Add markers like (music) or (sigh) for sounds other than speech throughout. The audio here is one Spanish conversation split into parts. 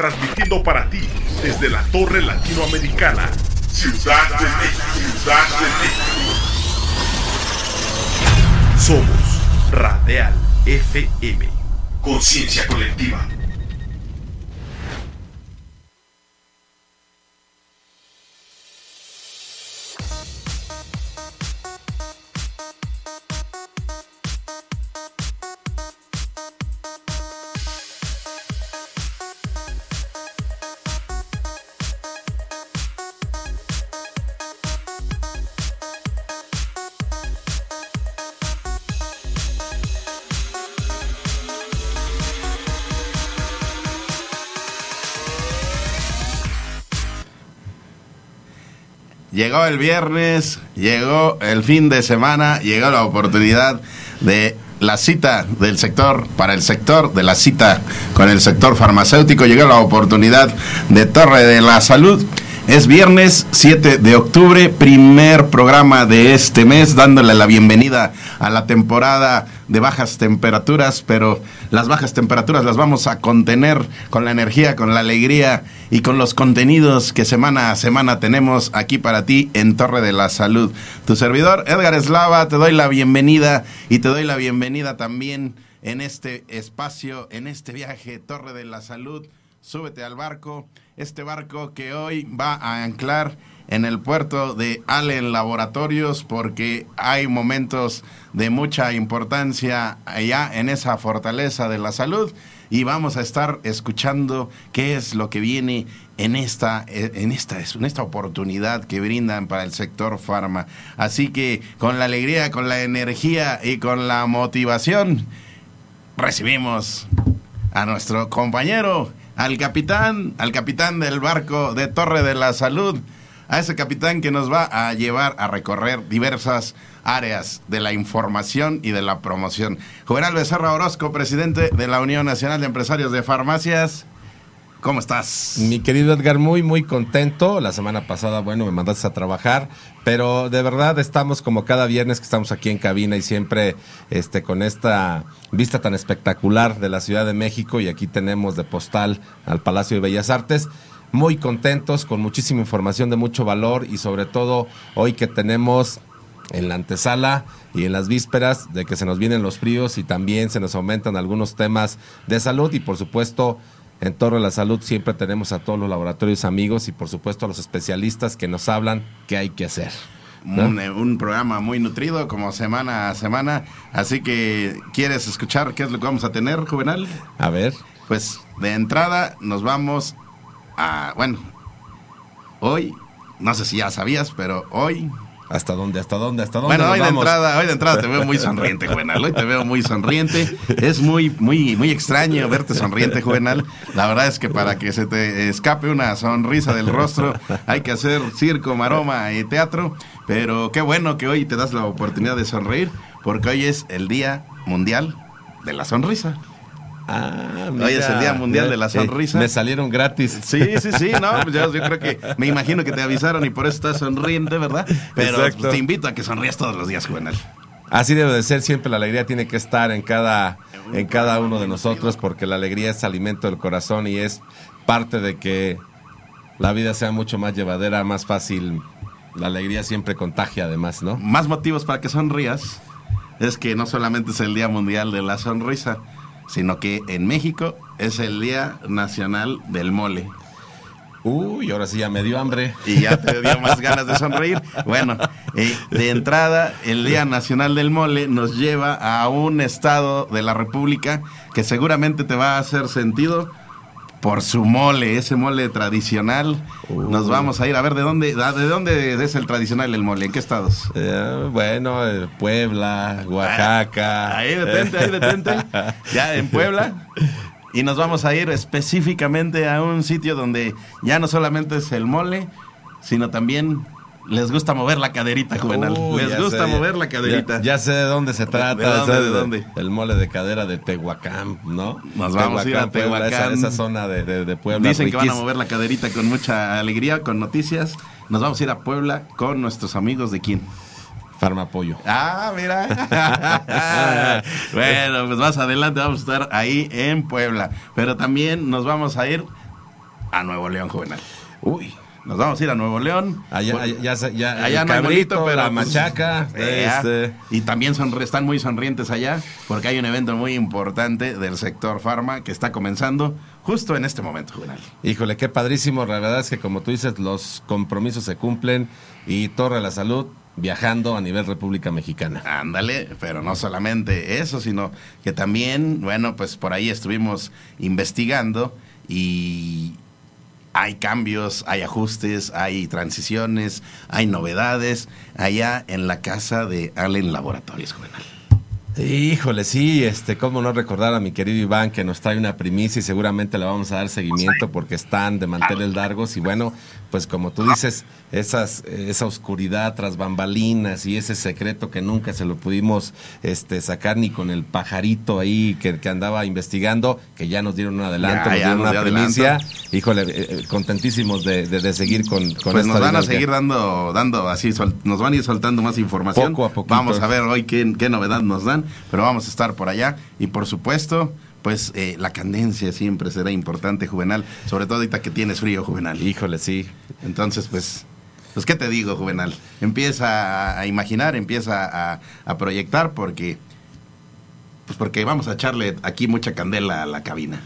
transmitiendo para ti desde la Torre Latinoamericana, Ciudad de México, Ciudad de México. Somos Radial FM, conciencia colectiva. Llegó el viernes, llegó el fin de semana, llegó la oportunidad de la cita del sector para el sector de la cita con el sector farmacéutico, llegó la oportunidad de Torre de la Salud. Es viernes 7 de octubre, primer programa de este mes, dándole la bienvenida a la temporada de bajas temperaturas, pero las bajas temperaturas las vamos a contener con la energía, con la alegría y con los contenidos que semana a semana tenemos aquí para ti en Torre de la Salud. Tu servidor, Edgar Eslava, te doy la bienvenida y te doy la bienvenida también en este espacio, en este viaje Torre de la Salud. Súbete al barco, este barco que hoy va a anclar en el puerto de Allen Laboratorios porque hay momentos de mucha importancia allá en esa fortaleza de la salud y vamos a estar escuchando qué es lo que viene en esta, en esta, en esta oportunidad que brindan para el sector farma. Así que con la alegría, con la energía y con la motivación recibimos a nuestro compañero al capitán, al capitán del barco de Torre de la Salud, a ese capitán que nos va a llevar a recorrer diversas áreas de la información y de la promoción. Juvenal Becerra Orozco, presidente de la Unión Nacional de Empresarios de Farmacias. ¿Cómo estás? Mi querido Edgar, muy, muy contento. La semana pasada, bueno, me mandaste a trabajar, pero de verdad estamos como cada viernes que estamos aquí en cabina y siempre este, con esta vista tan espectacular de la Ciudad de México y aquí tenemos de postal al Palacio de Bellas Artes. Muy contentos, con muchísima información de mucho valor y sobre todo hoy que tenemos en la antesala y en las vísperas de que se nos vienen los fríos y también se nos aumentan algunos temas de salud y por supuesto en torno a la salud siempre tenemos a todos los laboratorios amigos y por supuesto a los especialistas que nos hablan qué hay que hacer. Un, eh, un, programa muy nutrido como semana a semana. Así que, ¿quieres escuchar qué es lo que vamos a tener, Juvenal? A ver. Pues de entrada nos vamos a, bueno, hoy, no sé si ya sabías, pero hoy ¿Hasta dónde? ¿Hasta dónde? ¿Hasta dónde? Bueno, hoy de entrada, hoy de entrada te veo muy sonriente, (laughs) Juvenal. Hoy te veo muy sonriente. Es muy, muy, muy extraño verte sonriente, Juvenal. La verdad es que para que se te escape una sonrisa del rostro, hay que hacer circo, maroma y teatro. Pero qué bueno que hoy te das la oportunidad de sonreír, porque hoy es el Día Mundial de la Sonrisa. Ah, Hoy es el Día Mundial de la eh, Sonrisa. me salieron gratis. Sí, sí, sí, no, pues yo, yo creo que me imagino que te avisaron y por eso estás sonriente, ¿verdad? Pero pues, te invito a que sonrías todos los días, Juvenal. Así debe de ser, siempre la alegría tiene que estar en cada, en cada uno de nosotros, porque la alegría es alimento del corazón y es parte de que la vida sea mucho más llevadera, más fácil. La alegría siempre contagia además, ¿no? Más motivos para que sonrías es que no solamente es el Día Mundial de la Sonrisa, sino que en México es el Día Nacional del Mole. Uy, ahora sí ya me dio hambre. Y ya te dio más ganas de sonreír. Bueno, eh, de entrada, el Día Nacional del Mole nos lleva a un estado de la República que seguramente te va a hacer sentido por su mole, ese mole tradicional. Nos vamos a ir a ver de dónde, de dónde es el tradicional el mole, en qué estados. Eh, bueno, eh, Puebla, Oaxaca. Ahí detente, ahí detente. (laughs) Ya en Puebla. Y nos vamos a ir específicamente a un sitio donde ya no solamente es el mole, sino también les gusta mover la caderita, Juvenal. Les gusta sé, mover la caderita. Ya, ya sé de dónde se trata. ¿De dónde, de dónde? El mole de cadera de Tehuacán, ¿no? Nos vamos a ir a Puebla, esa- Tehuacán. Esa, zona de, de- de Puebla. Dicen que van a mover la caderita con mucha alegría, con noticias. Nos vamos a ir a Puebla con nuestros amigos de quién. Farmapollo. Ah, mira. (laughs) bueno, pues más adelante vamos a estar ahí en Puebla. Pero también nos vamos a ir a Nuevo León, Juvenal. Uy. Nos vamos a ir a Nuevo León. Allá, Bueno, allá, ya, allá el no hay pero la pues, machaca, eh, este, Y también sonri- están muy sonrientes allá porque hay un evento muy importante del sector farma que está comenzando justo en este momento, Juvenal. Híjole, qué padrísimo. La verdad es que, como tú dices, los compromisos se cumplen y Torre de la Salud viajando a nivel República Mexicana. Ándale, pero no solamente eso, sino que también, bueno, pues por ahí estuvimos investigando y hay cambios, hay ajustes, hay transiciones, hay novedades allá en la casa de Allen Laboratorios, Juvenal. Híjole, sí, este, cómo no recordar a mi querido Iván que nos trae una primicia y seguramente le vamos a dar seguimiento porque están de manteles largos y bueno, pues como tú dices, esas, esa oscuridad tras bambalinas y ese secreto que nunca se lo pudimos este, sacar ni con el pajarito ahí que, que andaba investigando, que ya nos dieron un adelanto, Ya, nos dieron nos una primicia. Híjole, eh, eh, contentísimos de, de- de seguir con, con Pues esta nos van a seguir dando, dando así, sol- nos van a ir soltando más información. Poco a. Vamos a ver hoy qué, qué novedad nos dan, pero vamos a estar por allá. Y por supuesto, pues eh, la candencia siempre será importante, Juvenal, sobre todo ahorita que tienes frío, Juvenal. Híjole, sí. Entonces, pues, pues, ¿qué te digo, Juvenal? Empieza a, a imaginar, empieza a, a proyectar, porque, pues porque vamos a echarle aquí mucha candela a la cabina.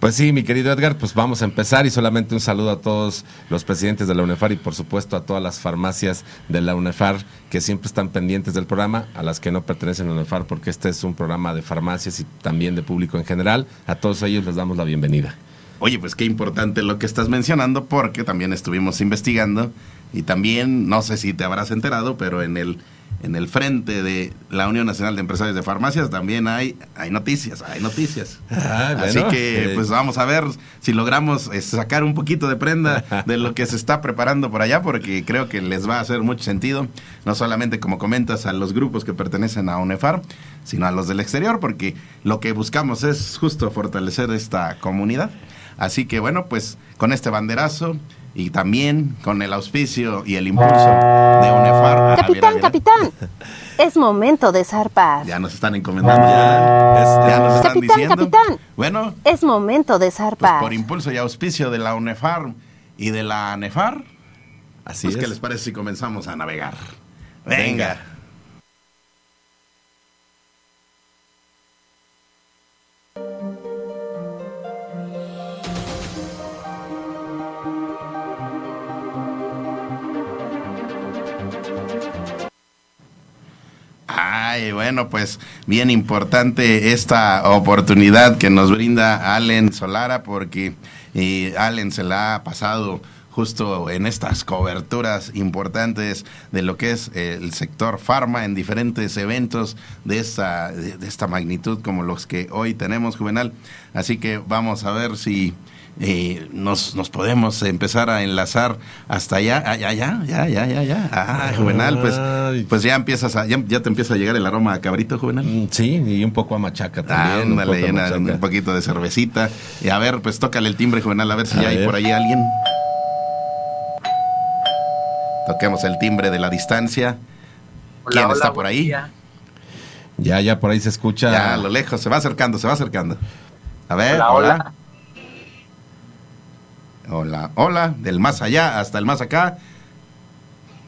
Pues sí, mi querido Edgar, pues vamos a empezar y solamente un saludo a todos los presidentes de la UNEFAR y por supuesto a todas las farmacias de la UNEFAR que siempre están pendientes del programa, a las que no pertenecen a la UNEFAR porque este es un programa de farmacias y también de público en general. A todos ellos les damos la bienvenida. Oye, pues qué importante lo que estás mencionando, porque también estuvimos investigando y también, no sé si te habrás enterado, pero en el, en el frente de la Unión Nacional de Empresarios de Farmacias también hay, hay noticias, hay noticias. Ah, Así bueno, que, eh, pues vamos a ver si logramos eh, sacar un poquito de prenda de lo que se está preparando por allá, porque creo que les va a hacer mucho sentido, no solamente como comentas a los grupos que pertenecen a UNEFAR, sino a los del exterior, porque lo que buscamos es justo fortalecer esta comunidad. Así que bueno, pues con este banderazo y también con el auspicio y el impulso de UNEFAR. a- Capitán, mira, mira, capitán. Es momento de zarpar. Ya nos están encomendando, ya, es- ya nos están Capitán, diciendo. capitán. Bueno, Es momento de pues zarpar. por impulso y auspicio de la UNEFAR y de la ANEFAR, Así pues es. ¿qué les parece si comenzamos a navegar? Venga. Ay, bueno, pues bien importante esta oportunidad que nos brinda Allen Solara porque Allen se la ha pasado justo en estas coberturas importantes de lo que es el sector farma en diferentes eventos de esta, de esta magnitud como los que hoy tenemos, Juvenal. Así que vamos a ver si eh, nos, nos podemos empezar a enlazar hasta allá. Ah, ya, ya, ya, ya, ya, ya. Ah, Juvenal, pues, pues ya empiezas a, ya, ya te empieza a llegar el aroma a cabrito, Juvenal. Mm, Sí, y un poco a machaca también. un Ándale, poco a llena machaca. un poquito de cervecita. Y a ver, pues tócale el timbre, Juvenal, a ver si A ya hay ver. por ahí alguien. Toquemos el timbre de la distancia. ¿Quién está por ahí? día. Ya, ya por ahí se escucha. Ya a lo lejos, se va acercando, se va acercando. A ver, Hola, hola. hola. Hola, hola, del más allá hasta el más acá.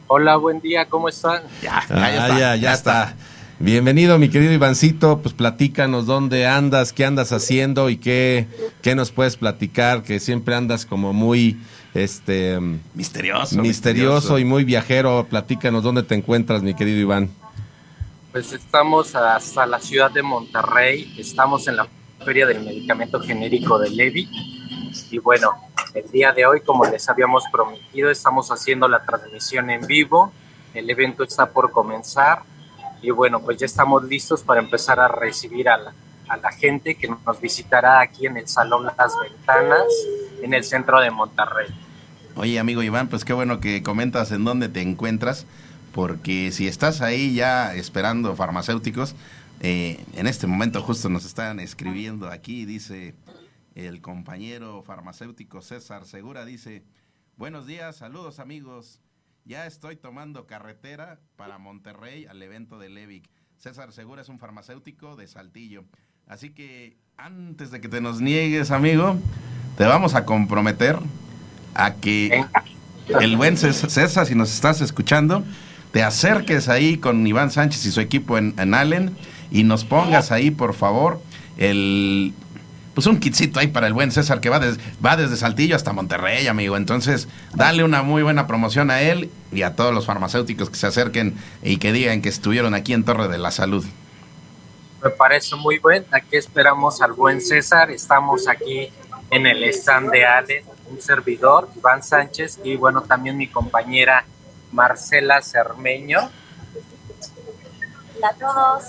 Hola, buen día, ¿cómo están? Ya, ya, Ah, ya está. ya, ya está. Bienvenido, mi querido Ivancito. Pues platícanos dónde andas, qué andas haciendo y qué, qué nos puedes platicar, que siempre andas como muy este Misterioso, misterioso y muy viajero. Platícanos dónde te encuentras, mi querido Iván. Pues estamos hasta la ciudad de Monterrey, estamos en la Feria del Medicamento Genérico de Levi. Y bueno, el día de hoy, como les habíamos prometido, estamos haciendo la transmisión en vivo. El evento está por comenzar. Y bueno, pues ya estamos listos para empezar a recibir a la, a la gente que nos visitará aquí en el Salón Las Ventanas, en el centro de Monterrey. Oye, amigo Iván, pues qué bueno que comentas en dónde te encuentras, porque si estás ahí ya esperando farmacéuticos, eh, en este momento justo nos están escribiendo aquí, dice el compañero farmacéutico César Segura, dice, buenos días, saludos amigos, ya estoy tomando carretera para Monterrey al evento de Levic. César Segura es un farmacéutico de Saltillo. Así que antes de que te nos niegues, amigo, te vamos a comprometer a que el buen Cés- César, si nos estás escuchando, te acerques ahí con Iván Sánchez y su equipo en, en Allen y nos pongas ahí, por favor, el pues un kitcito ahí para el buen César que va, des- va desde Saltillo hasta Monterrey, amigo. Entonces, dale una muy buena promoción a él y a todos los farmacéuticos que se acerquen y que digan que estuvieron aquí en Torre de la Salud. Me parece muy bien. Aquí esperamos al buen César. Estamos aquí en el stand de Ale, un servidor, Iván Sánchez, y bueno, también mi compañera Marcela Cermeño. Hola a todos.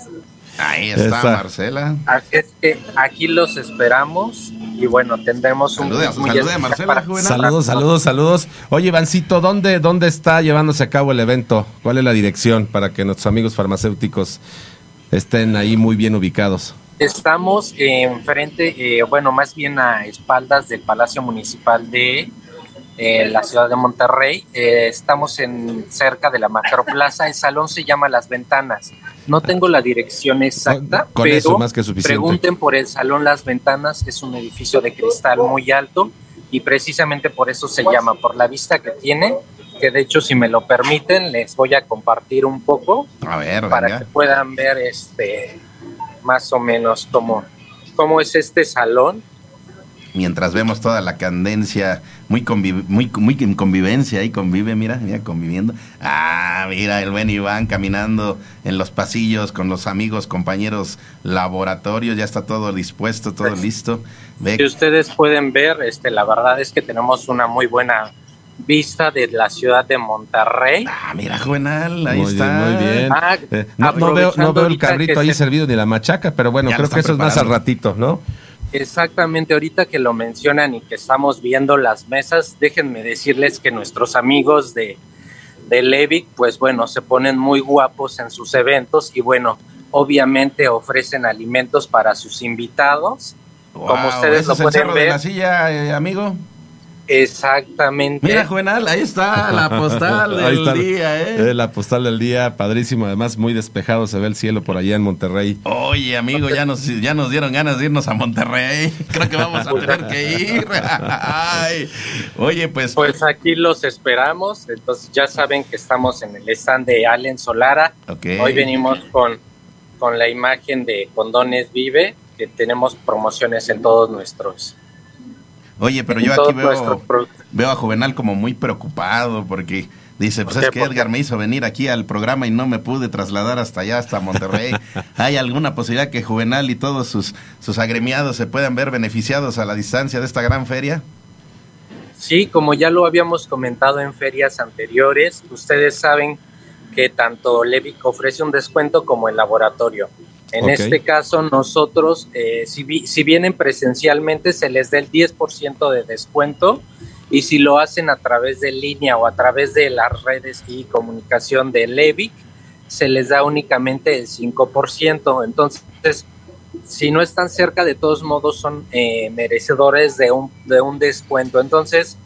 Ahí está Esa. Marcela. Así es que aquí los esperamos y bueno, tendremos un Salude, muy salude Marcela, para- Juvenal. Saludos, saludos, saludos. Oye, Ivancito, ¿dónde, ¿dónde está llevándose a cabo el evento? ¿Cuál es la dirección para que nuestros amigos farmacéuticos estén ahí muy bien ubicados? Estamos enfrente, eh, bueno, más bien a espaldas del Palacio Municipal de eh, la ciudad de Monterrey. Eh, estamos en cerca de la Macroplaza. El salón se llama Las Ventanas. No tengo la dirección exacta, Con pero eso más que suficiente. pregunten por el salón Las Ventanas. Es un edificio de cristal muy alto y precisamente por eso se llama, por la vista que tiene. Que de hecho, si me lo permiten, les voy a compartir un poco A ver, para venga. que puedan ver este más o menos cómo, cómo es este salón. Mientras vemos toda la candencia, muy conviv- muy, muy en convivencia ahí convive, mira, mira, conviviendo. Ah, mira, el buen Iván caminando en los pasillos con los amigos, compañeros laboratorios, ya está todo dispuesto, todo listo. Ve, Si ustedes pueden ver, este, la verdad es que tenemos una muy buena vista de la ciudad de Monterrey. ah, mira, Juvenal, ahí muy está. bien, muy bien. Ah, Eh, no, no veo, no aprovechando veo el carrito ahí se- servido ni la machaca, pero bueno, Ya creo que eso es más al ratito, ¿no? Exactamente, ahorita que lo mencionan y que estamos viendo las mesas, déjenme decirles que nuestros amigos de, de Levic, pues bueno, se ponen muy guapos en sus eventos y bueno, obviamente ofrecen alimentos para sus invitados. Wow, Como ustedes ¿ese lo pueden cerro de ver. la silla, eh, amigo. Exactamente. Mira, Juvenal, ahí está la postal (laughs) Ahí del está. día, ¿eh? Eh, la postal del día, padrísimo, además muy despejado, se ve el cielo por allá en Monterrey. Oye, amigo, ya nos, ya nos dieron ganas de irnos a Monterrey. (laughs) Creo que vamos a tener que ir. (laughs) Ay. Oye, pues, Pues aquí los esperamos, entonces ya saben que estamos en el stand de Allen Solara. Hoy venimos con, con la imagen de Condones Vive, que tenemos promociones en todos nuestros. Oye, pero yo aquí veo, veo a Juvenal como muy preocupado porque dice, pues ¿Por es que. Edgar me hizo venir aquí al programa y no me pude trasladar hasta allá, hasta Monterrey. (laughs) ¿Hay alguna posibilidad que Juvenal y todos sus, sus agremiados se puedan ver beneficiados a la distancia de esta gran feria? Sí, como ya lo habíamos comentado en ferias anteriores, ustedes saben que tanto Levic ofrece un descuento como el laboratorio. En este caso, nosotros, eh, si, vi- si vienen presencialmente, se les da el 10% de descuento y si lo hacen a través de línea o a través de las redes y comunicación de Levic, se les da únicamente el 5%. Entonces, si no están cerca, de todos modos son eh, merecedores de un, de un descuento. Entonces,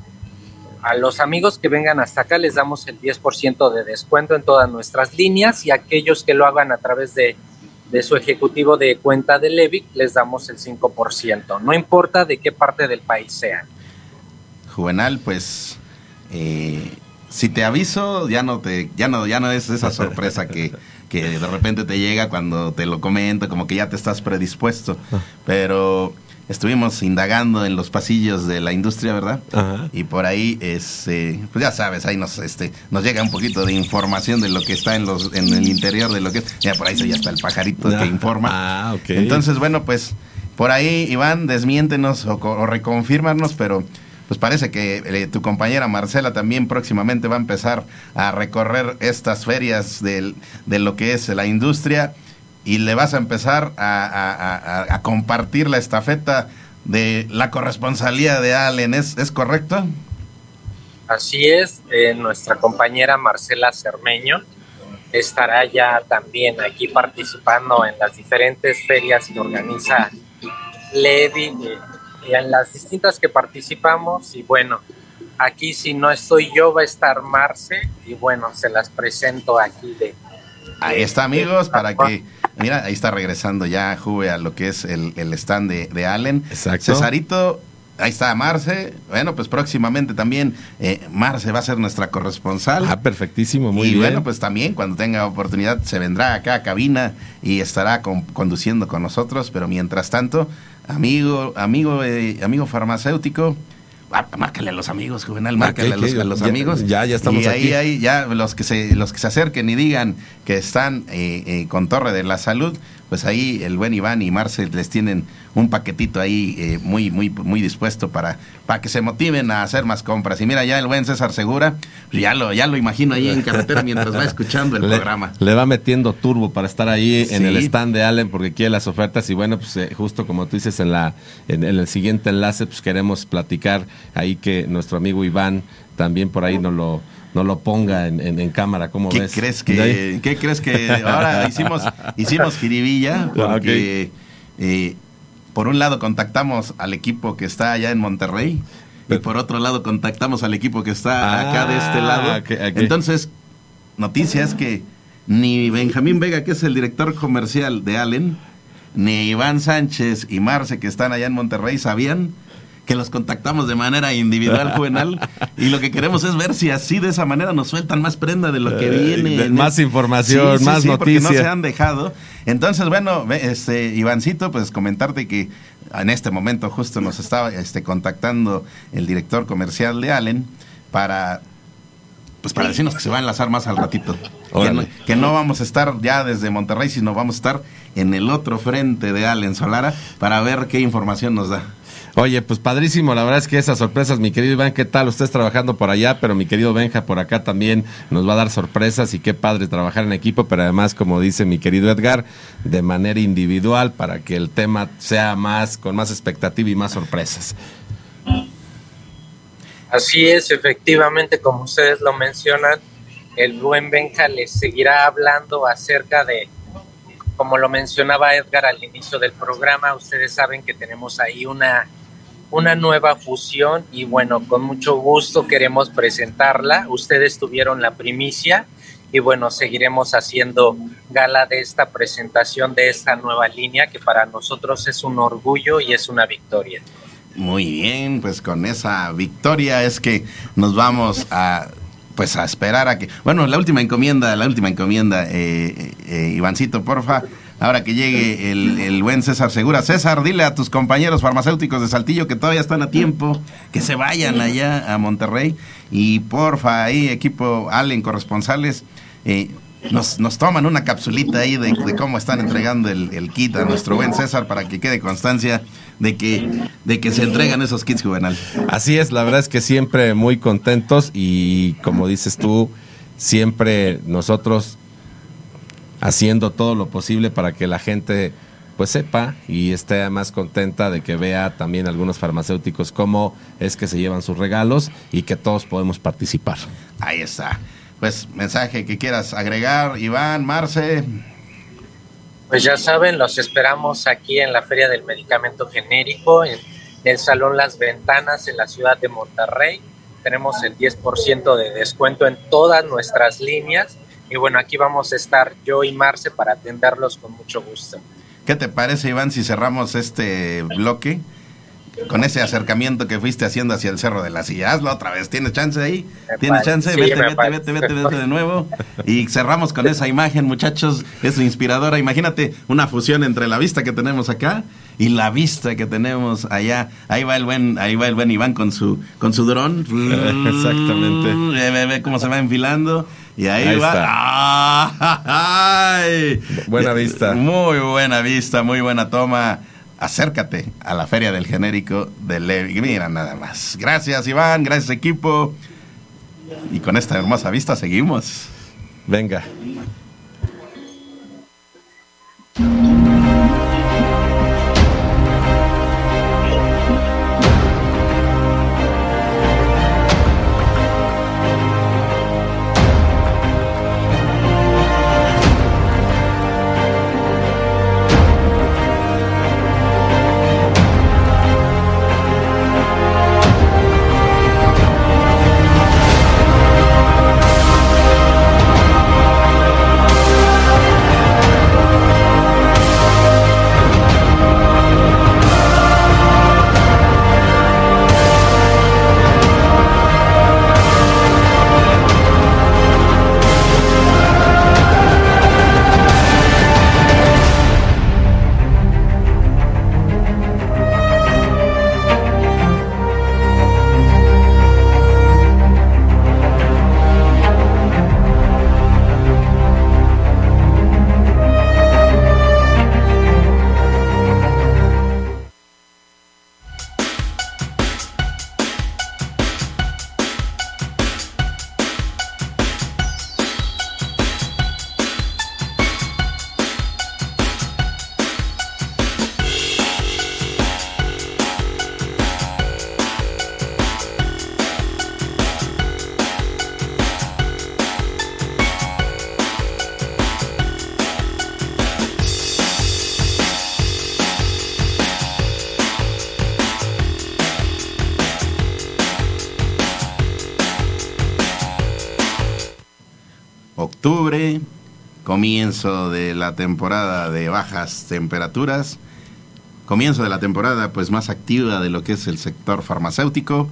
a los amigos que vengan hasta acá les damos el 10% de descuento en todas nuestras líneas y aquellos que lo hagan a través de, de su ejecutivo de cuenta de Levic les damos el 5%. No importa de qué parte del país sean. Juvenal, pues eh, si te aviso, ya no te, ya no, ya no es esa sorpresa que, (laughs) que de repente te llega cuando te lo comento, como que ya te estás predispuesto. Pero estuvimos indagando en los pasillos de la industria, ¿verdad? Ajá. Y por ahí, este, pues ya sabes, ahí nos, este, nos llega un poquito de información de lo que está en los, en el interior de lo que es. Ya por ahí ya está el pajarito que informa. Ah, ok. Entonces, bueno, pues por ahí, Iván, desmiéntenos o, o reconfírmanos, pero pues parece que eh, tu compañera Marcela también próximamente va a empezar a recorrer estas ferias del- de lo que es la industria y le vas a empezar a, a- a- a- a compartir la estafeta de la corresponsalía de Allen, ¿es, es correcto? Así es, eh, nuestra compañera Marcela Cermeño estará ya también aquí participando en las diferentes ferias que organiza Levi eh, y en las distintas que participamos y bueno, aquí si no estoy yo va a estar Marce y bueno, se las presento aquí de Ahí está, amigos, para que. Mira, ahí está regresando ya Juve a lo que es el, el stand de, de Allen. Exacto. Cesarito, Ahí está Marce. Bueno, pues próximamente también eh, Marce va a ser nuestra corresponsal. Ah, perfectísimo, muy y bien. bueno, pues también cuando tenga oportunidad se vendrá acá a cabina y estará con- conduciendo con nosotros. Pero mientras tanto, amigo, amigo, eh, amigo farmacéutico, márcale a los amigos, Juvenal, márcale ¿qué, a los, a los amigos. ya- ya estamos y ahí, ahí, ya los que se, los que se acerquen y digan que están eh, eh, con Torre de la Salud, pues ahí el buen Iván y Marcel les tienen un paquetito ahí eh, muy, muy, muy dispuesto para, para que se motiven a hacer más compras. Y mira, ya el buen César Segura, pues ya lo, ya lo imagino ahí en carretera mientras va escuchando el (laughs) le, programa. le va metiendo turbo para estar ahí en el stand de Allen porque quiere las ofertas y bueno, pues eh, justo como tú dices en la en, en el siguiente enlace pues queremos platicar ahí que nuestro amigo Iván también por ahí nos lo no lo ponga en, en- en cámara, ¿cómo ¿Qué ves? crees que, ¿Qué crees que ahora hicimos, hicimos jiribilla? Porque eh, por un lado contactamos al equipo que está allá en Monterrey y por otro lado contactamos al equipo que está acá de este Ah, lado. Entonces, noticias que ni Benjamín Vega, que es el director comercial de Allen, ni Iván Sánchez y Marce, que están allá en Monterrey, sabían que los contactamos de manera individual, (laughs) Juvenal, y lo que queremos es ver si así de esa manera nos sueltan más prenda de lo que Eh, viene. más información, más Porque no se han dejado. Entonces, bueno, este Ivancito, pues comentarte que en este momento justo nos estaba este, contactando el director comercial de Allen para pues para decirnos que se va a enlazar más al ratito. Que no, que no vamos a estar ya desde Monterrey, sino vamos a estar en el otro frente de Allen Solara para ver qué información nos da. Oye, pues padrísimo, la verdad es que esas sorpresas, mi querido Iván, ¿qué tal? Usted trabajando por allá, pero mi querido Benja por acá también nos va a dar sorpresas y qué padre trabajar en equipo, pero además, como dice mi querido Edgar, de manera individual para que el tema sea más, con más expectativa y más sorpresas. Así es, efectivamente, como ustedes lo mencionan, el buen Benja les seguirá hablando acerca de, como lo mencionaba Edgar al inicio del programa, ustedes saben que tenemos ahí una, una nueva fusión y bueno, con mucho gusto queremos presentarla. Ustedes tuvieron la primicia y bueno, seguiremos haciendo gala de esta presentación de esta nueva línea que para nosotros es un orgullo y es una victoria. Muy bien, pues con esa victoria es que nos vamos a pues a esperar a que bueno la última encomienda la última encomienda eh, eh, Ivancito porfa ahora que llegue el, el buen César Segura César dile a tus compañeros farmacéuticos de Saltillo que todavía están a tiempo que se vayan allá a Monterrey y porfa ahí equipo Allen corresponsales eh, nos, nos toman una capsulita ahí de, cómo están entregando el, el kit a nuestro buen César para que quede constancia de que, de que se entregan esos kits juvenal. Así es, la verdad es que siempre muy contentos y como dices tú, siempre nosotros haciendo todo lo posible para que la gente pues sepa y esté más contenta de que vea también algunos farmacéuticos cómo es que se llevan sus regalos y que todos podemos participar. Ahí está. Pues mensaje que quieras agregar, Iván, Marce. Pues ya saben, los esperamos aquí en la Feria del Medicamento Genérico, en el Salón Las Ventanas, en la ciudad de Monterrey. Tenemos el 10% de descuento en todas nuestras líneas. Y bueno, aquí vamos a estar yo y Marce para atenderlos con mucho gusto. ¿Qué te parece, Iván, si cerramos este bloque con ese acercamiento que fuiste haciendo hacia el Cerro de la Silla? Hazlo otra vez. ¿Tienes chance ahí? ¿Tienes chance? sí, vete, vete, vete, vete, vete de nuevo. Y cerramos con esa imagen, muchachos. Es inspiradora. Imagínate una fusión entre la vista que tenemos acá y la vista que tenemos allá. Ahí va el buen, ahí va el buen Iván con su, con su dron. (laughs) Exactamente. Ve, ve, ve cómo se va enfilando. Y ahí, Ahí va. está. ¡Ay! Buena vista. Muy buena vista, muy buena toma. Acércate a la feria del genérico de Levi. Mira nada más. Gracias, Iván. Gracias, equipo. Y con esta hermosa vista seguimos. Venga. Comienzo de la temporada de bajas temperaturas, comienzo de la temporada pues más activa de lo que es el sector farmacéutico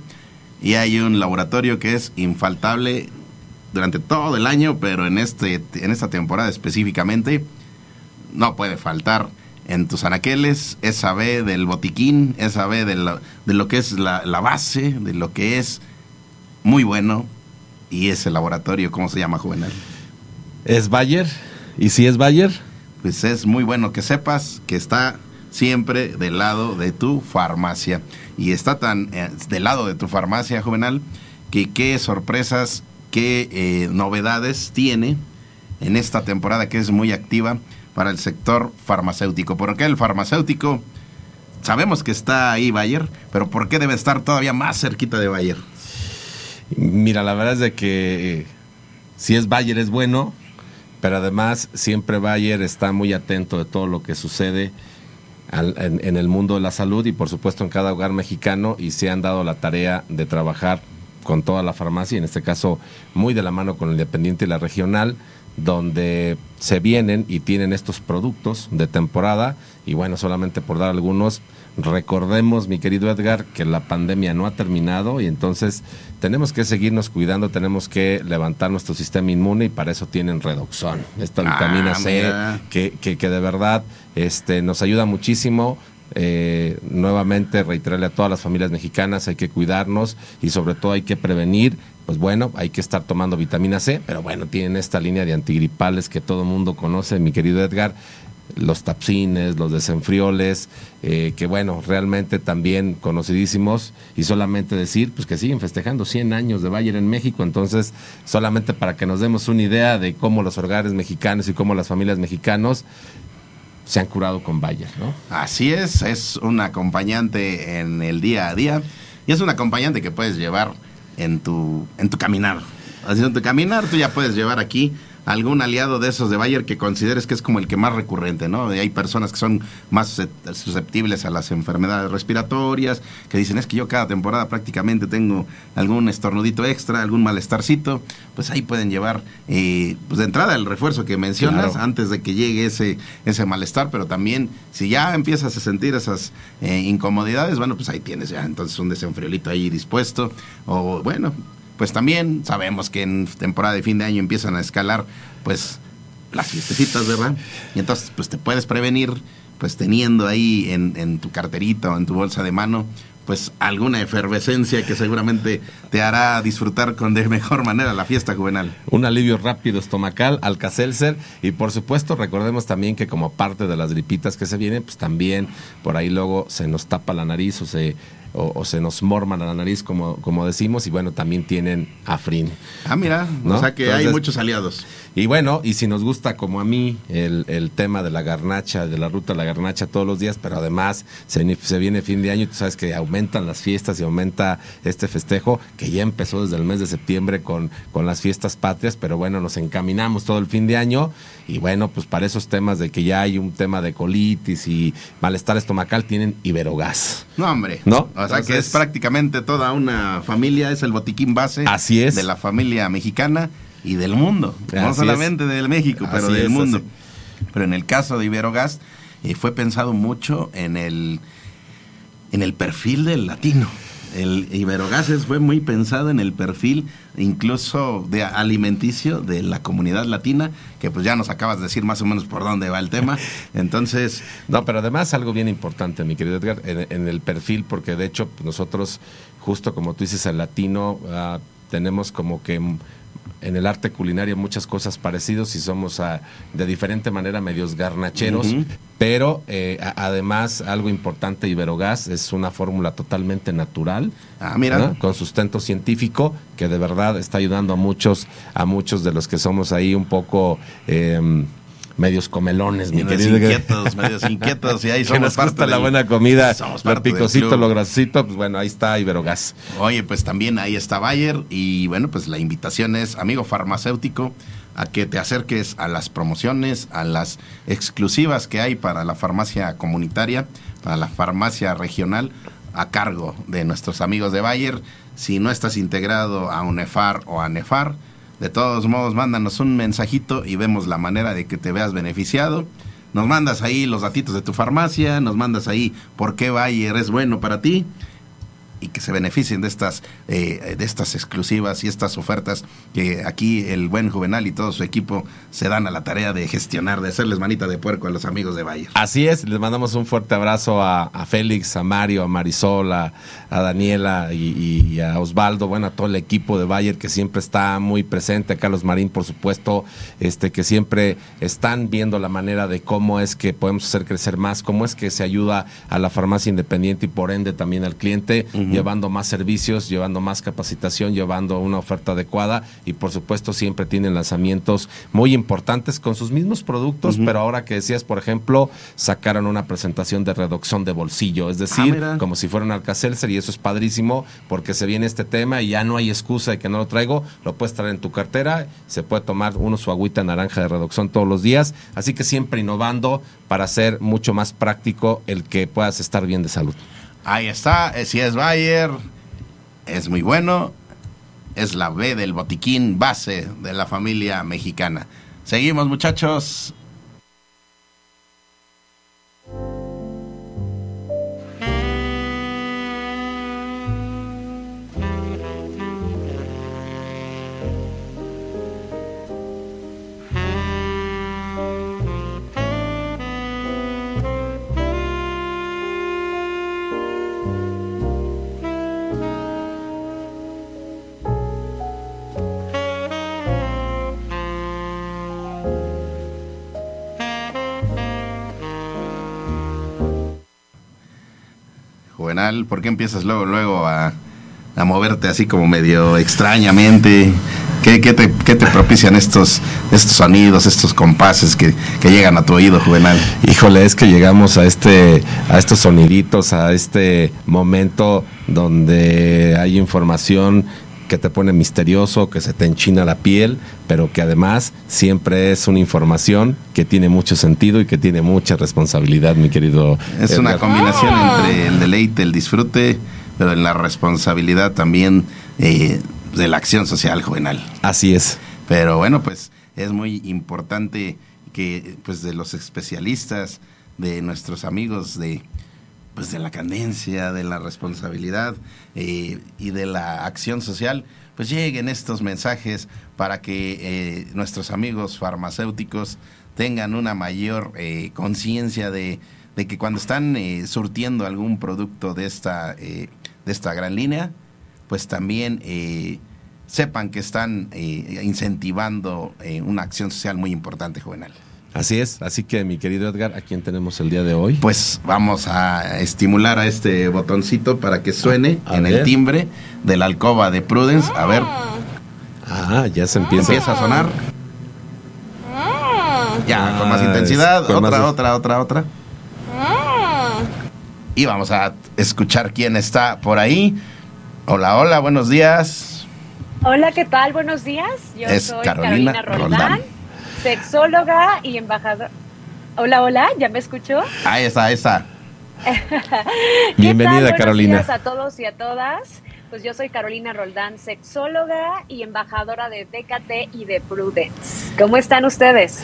y hay un laboratorio que es infaltable durante todo el año, pero en este en esta temporada específicamente no puede faltar en tus anaqueles esa B del botiquín, esa B de lo, de lo que es la, la base, de lo que es muy bueno y ese laboratorio, ¿cómo se llama, Juvenal? ¿Es Bayer? ¿Y si es Bayer? Pues es muy bueno que sepas que está siempre del lado de tu farmacia. Y está tan eh, del lado de tu farmacia, Juvenal, que qué sorpresas, qué eh, novedades tiene en esta temporada que es muy activa para el sector farmacéutico. Porque el farmacéutico, sabemos que está ahí Bayer, pero ¿por qué debe estar todavía más cerquita de Bayer? Mira, la verdad es de que eh, si es Bayer es bueno, pero además siempre Bayer está muy atento de todo lo que sucede al- en, en el mundo de la salud y por supuesto en cada hogar mexicano y se han dado la tarea de trabajar con toda la farmacia, en este caso muy de la mano con el Independiente y la regional, donde se vienen y tienen estos productos de temporada. Y bueno, solamente por dar algunos, recordemos mi querido Edgar que la pandemia no ha terminado y entonces tenemos que seguirnos cuidando, tenemos que levantar nuestro sistema inmune y para eso tienen Redoxón, esta Ah, vitamina C que, que, que de verdad este, nos ayuda muchísimo. Eh, nuevamente reiterarle a todas las familias mexicanas, hay que cuidarnos y sobre todo hay que prevenir. Pues bueno, hay que estar tomando vitamina C, pero bueno, tienen esta línea de antigripales que todo mundo conoce, mi querido Edgar, los tapsines, los desenfrioles, eh, que bueno, realmente también conocidísimos y solamente decir pues que siguen festejando 100 años de Bayer en México, entonces solamente para que nos demos una idea de cómo los hogares mexicanos y cómo las familias mexicanos se han curado con Bayer, ¿no? Así es, es un acompañante en el día a día y es un acompañante que puedes llevar en tu, en tu caminar. Así en tu caminar tú ya puedes llevar aquí algún aliado de esos de Bayer que consideres que es como el que más recurrente, ¿no? Hay personas que son más suscept- susceptibles a las enfermedades respiratorias, que dicen, es que yo cada temporada prácticamente tengo algún estornudito extra, algún malestarcito, pues ahí pueden llevar, eh, pues de entrada el refuerzo que mencionas, Claro. antes de que llegue ese, ese malestar, pero también si ya empiezas a sentir esas eh, incomodidades, bueno, pues ahí tienes ya entonces un desenfriolito ahí dispuesto, o bueno, pues también sabemos que en temporada de fin de año empiezan a escalar, pues las fiestecitas, ¿verdad? Y entonces, pues te puedes prevenir, pues teniendo ahí en, tu carterita o en tu bolsa de mano, pues alguna efervescencia que seguramente te hará disfrutar con de mejor manera la fiesta juvenal. Un alivio rápido estomacal, Alka-Seltzer y por supuesto recordemos también que como parte de las gripitas que se vienen, pues también por ahí luego se nos tapa la nariz o se o, o se nos morma la nariz como, como decimos y bueno, también tienen afrin. Ah, mira, ¿No? o sea que hay muchos aliados. Y bueno, y si nos gusta como a mí el, el tema de la garnacha, de la ruta de la garnacha todos los días, pero además se, se viene fin de año y tú sabes que aumentan las fiestas y aumenta este festejo que ya empezó desde el mes de septiembre con, con las fiestas patrias, pero bueno, nos encaminamos todo el fin de año y bueno, pues para esos temas de que ya hay un tema de colitis y malestar estomacal tienen Iberogás. No, hombre. ¿No? O sea que es prácticamente toda una familia, es el botiquín base Así es. de la familia mexicana y del mundo. no solamente del México, pero Así del es, mundo. así. Pero en el caso de Iberogás, eh, fue pensado mucho en el, en el perfil del latino. El Iberogases fue muy pensado en el perfil incluso de alimenticio de la comunidad latina, que pues ya nos acabas de decir más o menos por dónde va el tema. (laughs) Entonces, No, pero además algo bien importante, mi querido Edgar, en, en el perfil, porque de hecho pues, nosotros, justo como tú dices, el latino, ah, tenemos como que en el arte culinario muchas cosas parecidas y somos ah, de diferente manera medios garnacheros, pero eh, a- además algo importante, Iberogás es una fórmula totalmente natural. Ah, mira. ¿no? con sustento científico que de verdad está ayudando a muchos a muchos de los que somos ahí un poco eh, medios comelones mi medios querido inquietos, medios inquietos, y ahí (laughs) somos nos parte gusta la buena comida (laughs) somos lo parte picosito lo grasosito pues bueno ahí está Iberogás Oye, pues también ahí está Bayer y bueno, pues la invitación es, amigo farmacéutico, a que te acerques a las promociones, a las exclusivas que hay para la farmacia comunitaria, para la farmacia regional, a cargo de nuestros amigos de Bayer. Si no estás integrado a UNEFAR o a NEFAR, De todos modos, mándanos un mensajito y vemos la manera de que te veas beneficiado. Nos mandas ahí los datitos de tu farmacia, nos mandas ahí por qué Bayer es bueno para ti y que se beneficien de estas, eh, de estas exclusivas y estas ofertas que aquí el buen Juvenal y todo su equipo se dan a la tarea de gestionar, de hacerles manita de puerco a los amigos de Bayer. Así es, les mandamos un fuerte abrazo a, a Félix, a Mario, a Marisol, a, a Daniela y, y, a Osvaldo, bueno, a todo el equipo de Bayer que siempre está muy presente, a Carlos Marín, por supuesto, este que siempre están viendo la manera de cómo es que podemos hacer crecer más, cómo es que se ayuda a la farmacia independiente y por ende también al cliente. Uh -huh llevando más servicios, llevando más capacitación, llevando una oferta adecuada y por supuesto siempre tienen lanzamientos muy importantes con sus mismos productos, uh -huh. pero ahora que decías, por ejemplo, sacaron una presentación de reducción de bolsillo, es decir, ah, como si fuera un Alcacelser y eso es padrísimo porque se viene este tema y ya no hay excusa de que no lo traigo, lo puedes traer en tu cartera, se puede tomar uno su agüita naranja de reducción todos los días, así que siempre innovando para hacer mucho más práctico el que puedas estar bien de salud. Ahí está, eh, si es Bayer, es muy bueno. Es la B del botiquín base de la familia mexicana. Seguimos, muchachos. Juvenal, ¿por qué empiezas luego, luego a, moverte así como medio extrañamente? ¿Qué, te, te, propician estos, estos sonidos, estos compases que, que, llegan a tu oído, Juvenal? Híjole, es que llegamos a este, a estos soniditos, a este momento donde hay información que te pone misterioso, que se te enchina la piel, pero que además siempre es una información que tiene mucho sentido y que tiene mucha responsabilidad, mi querido. Es Edgar. una combinación oh. entre el deleite, el disfrute, pero en la responsabilidad también eh, de la acción social juvenal. Así es. Pero bueno, pues es muy importante que pues de los especialistas, de nuestros amigos de pues de la cadencia, de la responsabilidad eh, y de la acción social, pues lleguen estos mensajes para que eh, nuestros amigos farmacéuticos tengan una mayor eh, conciencia de, de, que cuando están eh, surtiendo algún producto de esta, de esta gran línea, pues también sepan que están incentivando una acción social muy importante, Juvenal. Así es, así que mi querido Edgar, ¿a quién tenemos el día de hoy? Pues vamos a estimular a este botoncito para que suene a, a en ver. el timbre de la alcoba de Prudence. A ver. Ah, ya se empieza, empieza a sonar. Ya, con más intensidad. Con otra, más... otra, otra, otra. Y vamos a escuchar quién está por ahí. Hola, hola, buenos días. Hola, ¿qué tal? Buenos días. Yo es soy Carolina, Carolina Roldán. Roldán sexóloga y embajadora. Hola, hola, ¿ya me escuchó? Ahí está, ahí está. (laughs) Bienvenida, tal? Carolina. Días a todos y a todas. Pues yo soy Carolina Roldán, sexóloga y embajadora de DKT y de Prudence. ¿Cómo están ustedes?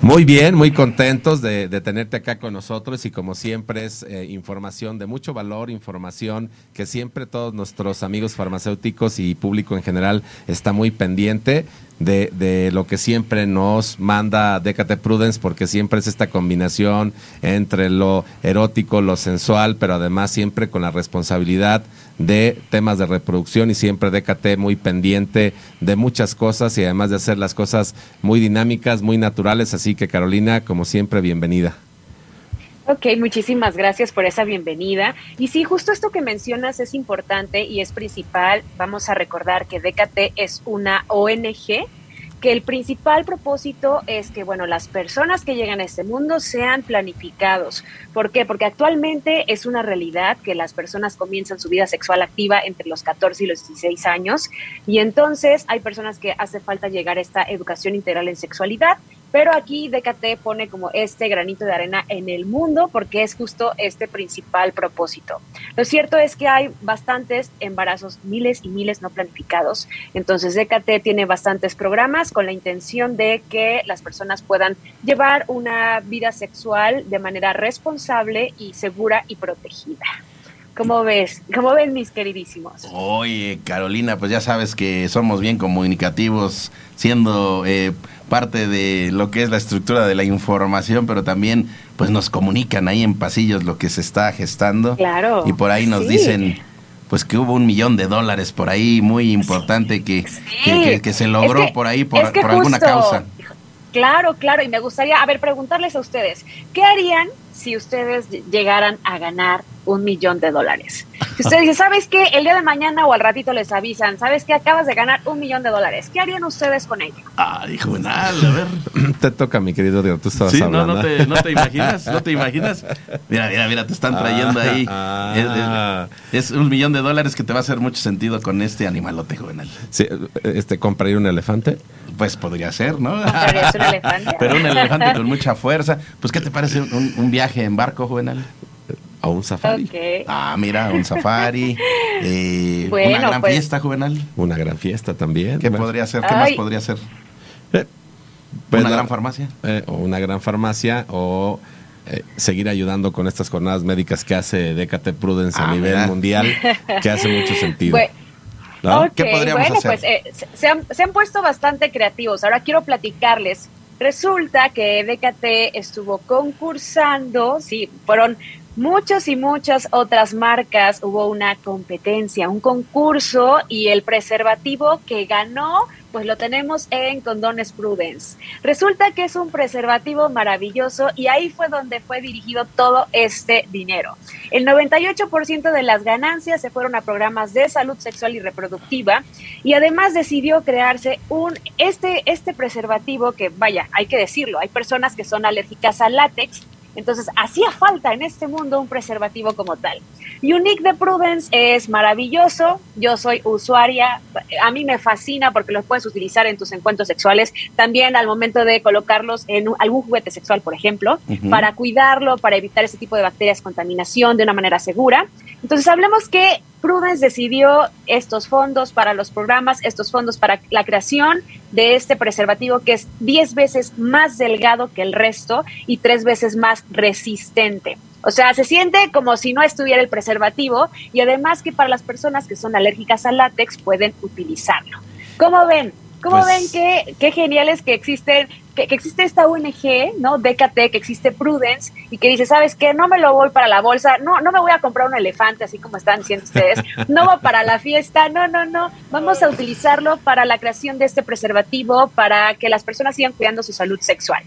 Muy bien, muy contentos de, de, tenerte acá con nosotros y como siempre es eh, información de mucho valor, información que siempre todos nuestros amigos farmacéuticos y público en general está muy pendiente de, de, lo que siempre nos manda Décate Prudence, porque siempre es esta combinación entre lo erótico, lo sensual, pero además siempre con la responsabilidad de temas de reproducción y siempre Décate muy pendiente de muchas cosas y además de hacer las cosas muy dinámicas, muy naturales. Así que Carolina, como siempre, bienvenida. Ok, muchísimas gracias por esa bienvenida. Y sí, justo esto que mencionas es importante y es principal. Vamos a recordar que DKT es una ONG que el principal propósito es que, bueno, las personas que llegan a este mundo sean planificados. ¿Por qué? Porque actualmente es una realidad que las personas comienzan su vida sexual activa entre los 14 y los 16 años y entonces hay personas que hace falta llegar a esta educación integral en sexualidad pero aquí DKT pone como este granito de arena en el mundo porque es justo este principal propósito. Lo cierto es que hay bastantes embarazos, miles y miles no planificados, entonces DKT tiene bastantes programas con la intención de que las personas puedan llevar una vida sexual de manera responsable y segura y protegida. ¿Cómo ves? ¿Cómo ven mis queridísimos? Oye, Carolina, pues ya sabes que somos bien comunicativos, siendo eh, parte de lo que es la estructura de la información, pero también pues nos comunican ahí en pasillos lo que se está gestando. Claro. Y por ahí nos sí. dicen pues que hubo un millón de dólares por ahí muy importante que, que, que- que se logró Es que- por ahí por, es alguna causa. Claro, claro, y me gustaría, a ver, preguntarles a ustedes, ¿qué harían si ustedes ll- llegaran a ganar un millón de dólares? Si ustedes dicen, ¿sabes qué? El día de mañana o al ratito les avisan, ¿sabes qué? Acabas de ganar un millón de dólares. ¿Qué harían ustedes con ello? Ay, juvenal, a ver. (clears throat) Te toca, mi querido Diego, tú estabas Sí, no, hablando. no te, no te imaginas, no te imaginas. Mira, mira, mira, te están trayendo ahí. Ah. Es, es- es un millón de dólares que te va a hacer mucho sentido con este animalote juvenal. Sí, este, ¿compraría un elefante? Pues podría ser, ¿no? ¿Comprarías un elefante? Pero un elefante con mucha fuerza. Pues, ¿qué te parece un, un viaje en barco, juvenal? ¿O un safari? Ah, mira, un safari. eh, Bueno, una gran pues- fiesta, juvenal. Una gran fiesta también. ¿Qué Bueno, podría ser? ¿Qué más podría ser? eh, pues ¿Una la- gran farmacia? eh, o una gran farmacia o eh, seguir ayudando con estas jornadas médicas que hace Décate Prudence a Ah, nivel mira. mundial, que hace mucho (laughs) sentido. ¿No? Ok, ¿Qué podríamos bueno, hacer? pues eh, se- han, se han puesto bastante creativos. Ahora quiero platicarles. Resulta que DKT estuvo concursando, sí, fueron muchas y muchas otras marcas, hubo una competencia, un concurso y el preservativo que ganó, pues lo tenemos en Condones Prudence. Resulta que es un preservativo maravilloso y ahí fue donde fue dirigido todo este dinero. El 98% de las ganancias se fueron a programas de salud sexual y reproductiva y además decidió crearse un este este preservativo que vaya, hay que decirlo, hay personas que son alérgicas al látex, entonces hacía falta en este mundo un preservativo como tal. Unique de Prudence es maravilloso, yo soy usuaria, a mí me fascina porque los puedes utilizar en tus encuentros sexuales, también al momento de colocarlos en algún juguete sexual, por ejemplo, para cuidarlo, para evitar ese tipo de bacterias, contaminación de una manera segura. Entonces hablemos que Prudence decidió estos fondos para los programas, estos fondos para la creación de este preservativo que es 10 veces más delgado que el resto y tres veces más resistente. O sea, se siente como si no estuviera el preservativo y además que para las personas que son alérgicas al látex pueden utilizarlo. ¿Cómo ven? ¿Cómo Pues- ven qué, qué genial es que existen, que, existe esta ONG, ¿no? DKT, que existe Prudence, y que dice, ¿sabes qué? No me lo voy para la bolsa, no, no me voy a comprar un elefante, así como están diciendo ustedes, no va para la fiesta, no, no, no, vamos a utilizarlo para la creación de este preservativo, para que las personas sigan cuidando su salud sexual.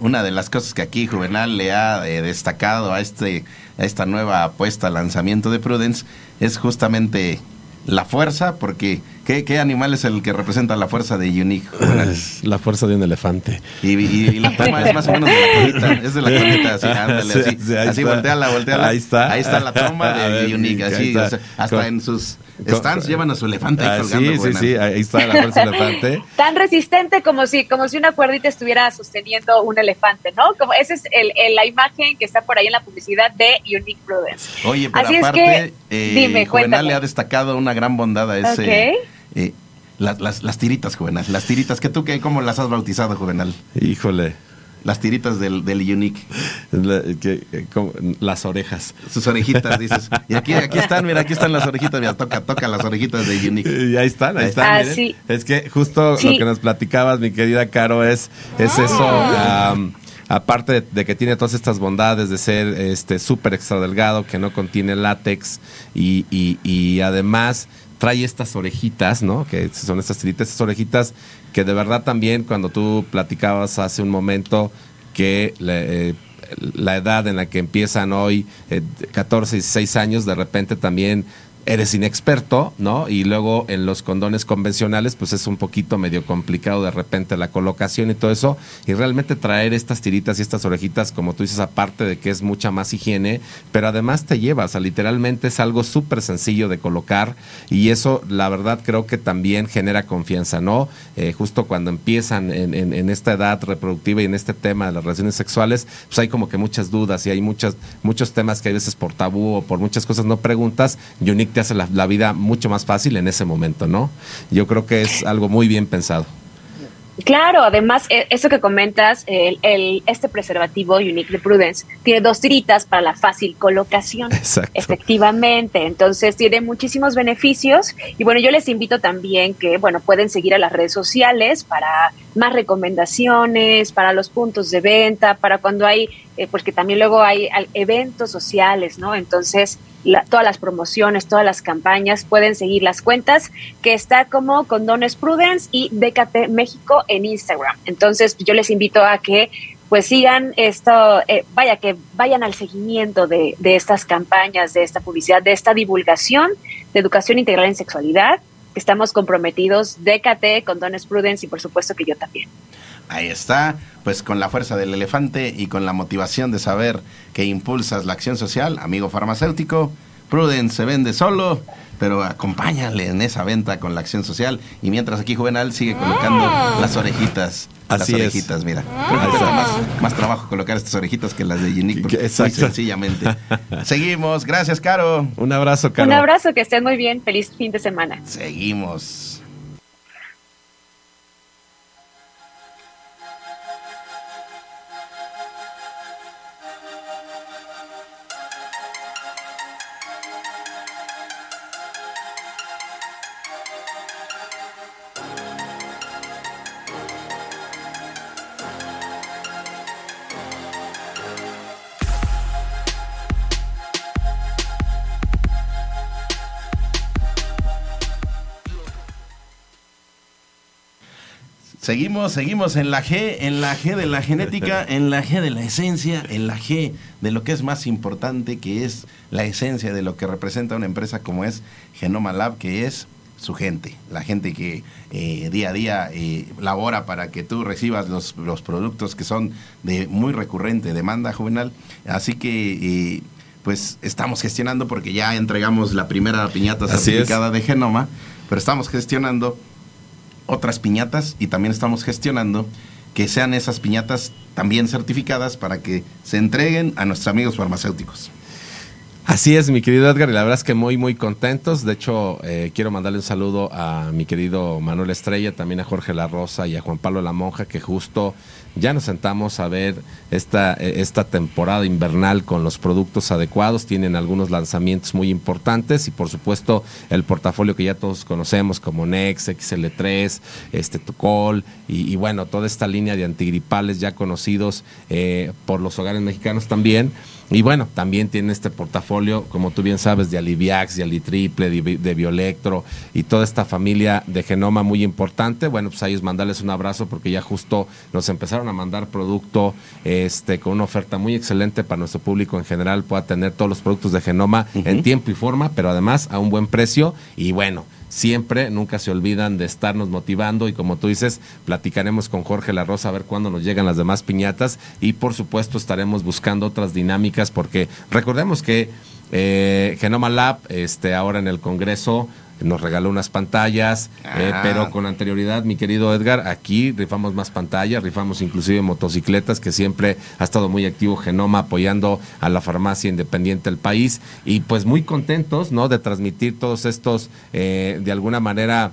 Una de las cosas que aquí Juvenal le ha eh, destacado a este a esta nueva apuesta, lanzamiento de Prudence, es justamente la fuerza, porque ¿qué, qué animal es el que representa la fuerza de Unique? Es la fuerza de un elefante. Y, y- y la (laughs) toma es más o menos de la colita, es de la colita, así, (laughs) ándale, Sí, así, sí, ahí así está. volteala, volteala. Ahí está. Ahí está la toma (laughs) de ver, Unique, así, está. o sea, hasta Con- en sus con- stands llevan a su elefante ahí Ah, colgando, sí, sí, sí, ahí está la fuerza del elefante. Tan resistente como si, como si una cuerdita estuviera sosteniendo un elefante, ¿no? Como esa es el- el- la imagen que está por ahí en la publicidad de Unique Prudence. Oye, pero Así es aparte, que, eh, dime, Juvenal cuéntame. le ha destacado una gran bondad a ese. Ok. Eh, las, las, las tiritas, Juvenal. Las tiritas, que tú, qué, ¿cómo las has bautizado, Juvenal? Híjole. Las tiritas del, del Unique. la- que- que- como- las orejas. Sus orejitas, dices. Y aquí, aquí están, mira, aquí están las orejitas. Mira, toca, toca las orejitas de Unique. Y ahí están, ahí están. Ah, miren. sí. Es que justo Sí. lo que nos platicabas, mi querida Caro, es, es eso. am, aparte de, de que tiene todas estas bondades de ser este súper extra delgado, que no contiene látex y, y- y además trae estas orejitas, ¿no? Que son estas tiritas, estas orejitas que de verdad también cuando tú platicabas hace un momento que le- eh, la edad en la que empiezan hoy, eh, 14 y 16 años, de repente también eres inexperto, ¿no? Y luego en los condones convencionales, pues es un poquito medio complicado de repente la colocación y todo eso. Y realmente traer estas tiritas y estas orejitas, como tú dices, aparte de que es mucha más higiene, pero además te lleva, o sea, literalmente es algo súper sencillo de colocar y eso, la verdad, creo que también genera confianza, ¿no? Eh, justo cuando empiezan en, en, esta edad reproductiva y en este tema de las relaciones sexuales, pues hay como que muchas dudas y hay muchas, muchos temas que a veces por tabú o por muchas cosas no preguntas. Unique te hace la, la vida mucho más fácil en ese momento, ¿no? Yo creo que es algo muy bien pensado. Claro, además, e, eso que comentas, el, el, este preservativo Unique de Prudence tiene dos tiritas para la fácil colocación. Exacto. Efectivamente, entonces tiene muchísimos beneficios. Y bueno, yo les invito también que, bueno, pueden seguir a las redes sociales para más recomendaciones, para los puntos de venta, para cuando hay, eh, porque también luego hay eventos sociales, ¿no? Entonces, todas las promociones, todas las campañas, pueden seguir las cuentas que está como Condones Prudence y DKT México en Instagram. Entonces, yo les invito a que pues sigan esto, eh, vaya, que vayan al seguimiento de, de estas campañas, de esta publicidad, de esta divulgación de educación integral en sexualidad, estamos comprometidos, DKT, Condones Prudence y por supuesto que yo también. Ahí está, pues con la fuerza del elefante y con la motivación de saber que impulsas la acción social, amigo farmacéutico, Prudence se vende solo, pero acompáñale en esa venta con la acción social. Y mientras aquí Juvenal sigue colocando ah. las orejitas. Así las orejitas, mira. más, trabajo colocar estas orejitas que las de Unique, muy sencillamente. (laughs) Seguimos, gracias, Caro. Un abrazo, Caro. Un abrazo, que estén muy bien. Feliz fin de semana. Seguimos. Seguimos, seguimos en la G, en la G de la genética, (laughs) en la G de la esencia, en la G de lo que es más importante, que es la esencia de lo que representa una empresa como es Genoma Lab, que es su gente, la gente que eh, día a día eh, labora para que tú recibas los, los, productos que son de muy recurrente demanda juvenal. Así que, eh, pues estamos gestionando porque ya entregamos la primera piñata certificada de Genoma, pero estamos gestionando otras piñatas y también estamos gestionando que sean esas piñatas también certificadas para que se entreguen a nuestros amigos farmacéuticos. Así es, mi querido Edgar, y la verdad es que muy, muy contentos. De hecho, eh, quiero mandarle un saludo a mi querido Manuel Estrella, también a Jorge La Rosa y a Juan Pablo La Monja, que justo ya nos sentamos a ver esta, eh, esta temporada invernal con los productos adecuados. Tienen algunos lanzamientos muy importantes y, por supuesto, el portafolio que ya todos conocemos como Nex, XL3, este Tucol y, bueno, toda esta línea de antigripales ya conocidos eh, por los hogares mexicanos también. Y bueno, también tiene este portafolio, como tú bien sabes, de Aliviax, de Alitriple, de, de Bioelectro y toda esta familia de genoma muy importante. Bueno, pues a ellos mandarles un abrazo porque ya justo nos empezaron a mandar producto este, con una oferta muy excelente para nuestro público en general, pueda tener todos los productos de genoma en tiempo y forma, pero además a un buen precio. Y bueno, siempre, nunca se olvidan de estarnos motivando y como tú dices, platicaremos con Jorge La Rosa a ver cuándo nos llegan las demás piñatas y por supuesto estaremos buscando otras dinámicas porque recordemos que eh, Genoma Lab, este, ahora en el Congreso, nos regaló unas pantallas, eh, ah. pero con anterioridad, mi querido Edgar, aquí rifamos más pantallas, rifamos inclusive motocicletas, que siempre ha estado muy activo Genoma apoyando a la farmacia independiente del país y pues muy contentos, ¿no? De transmitir todos estos, eh, de alguna manera,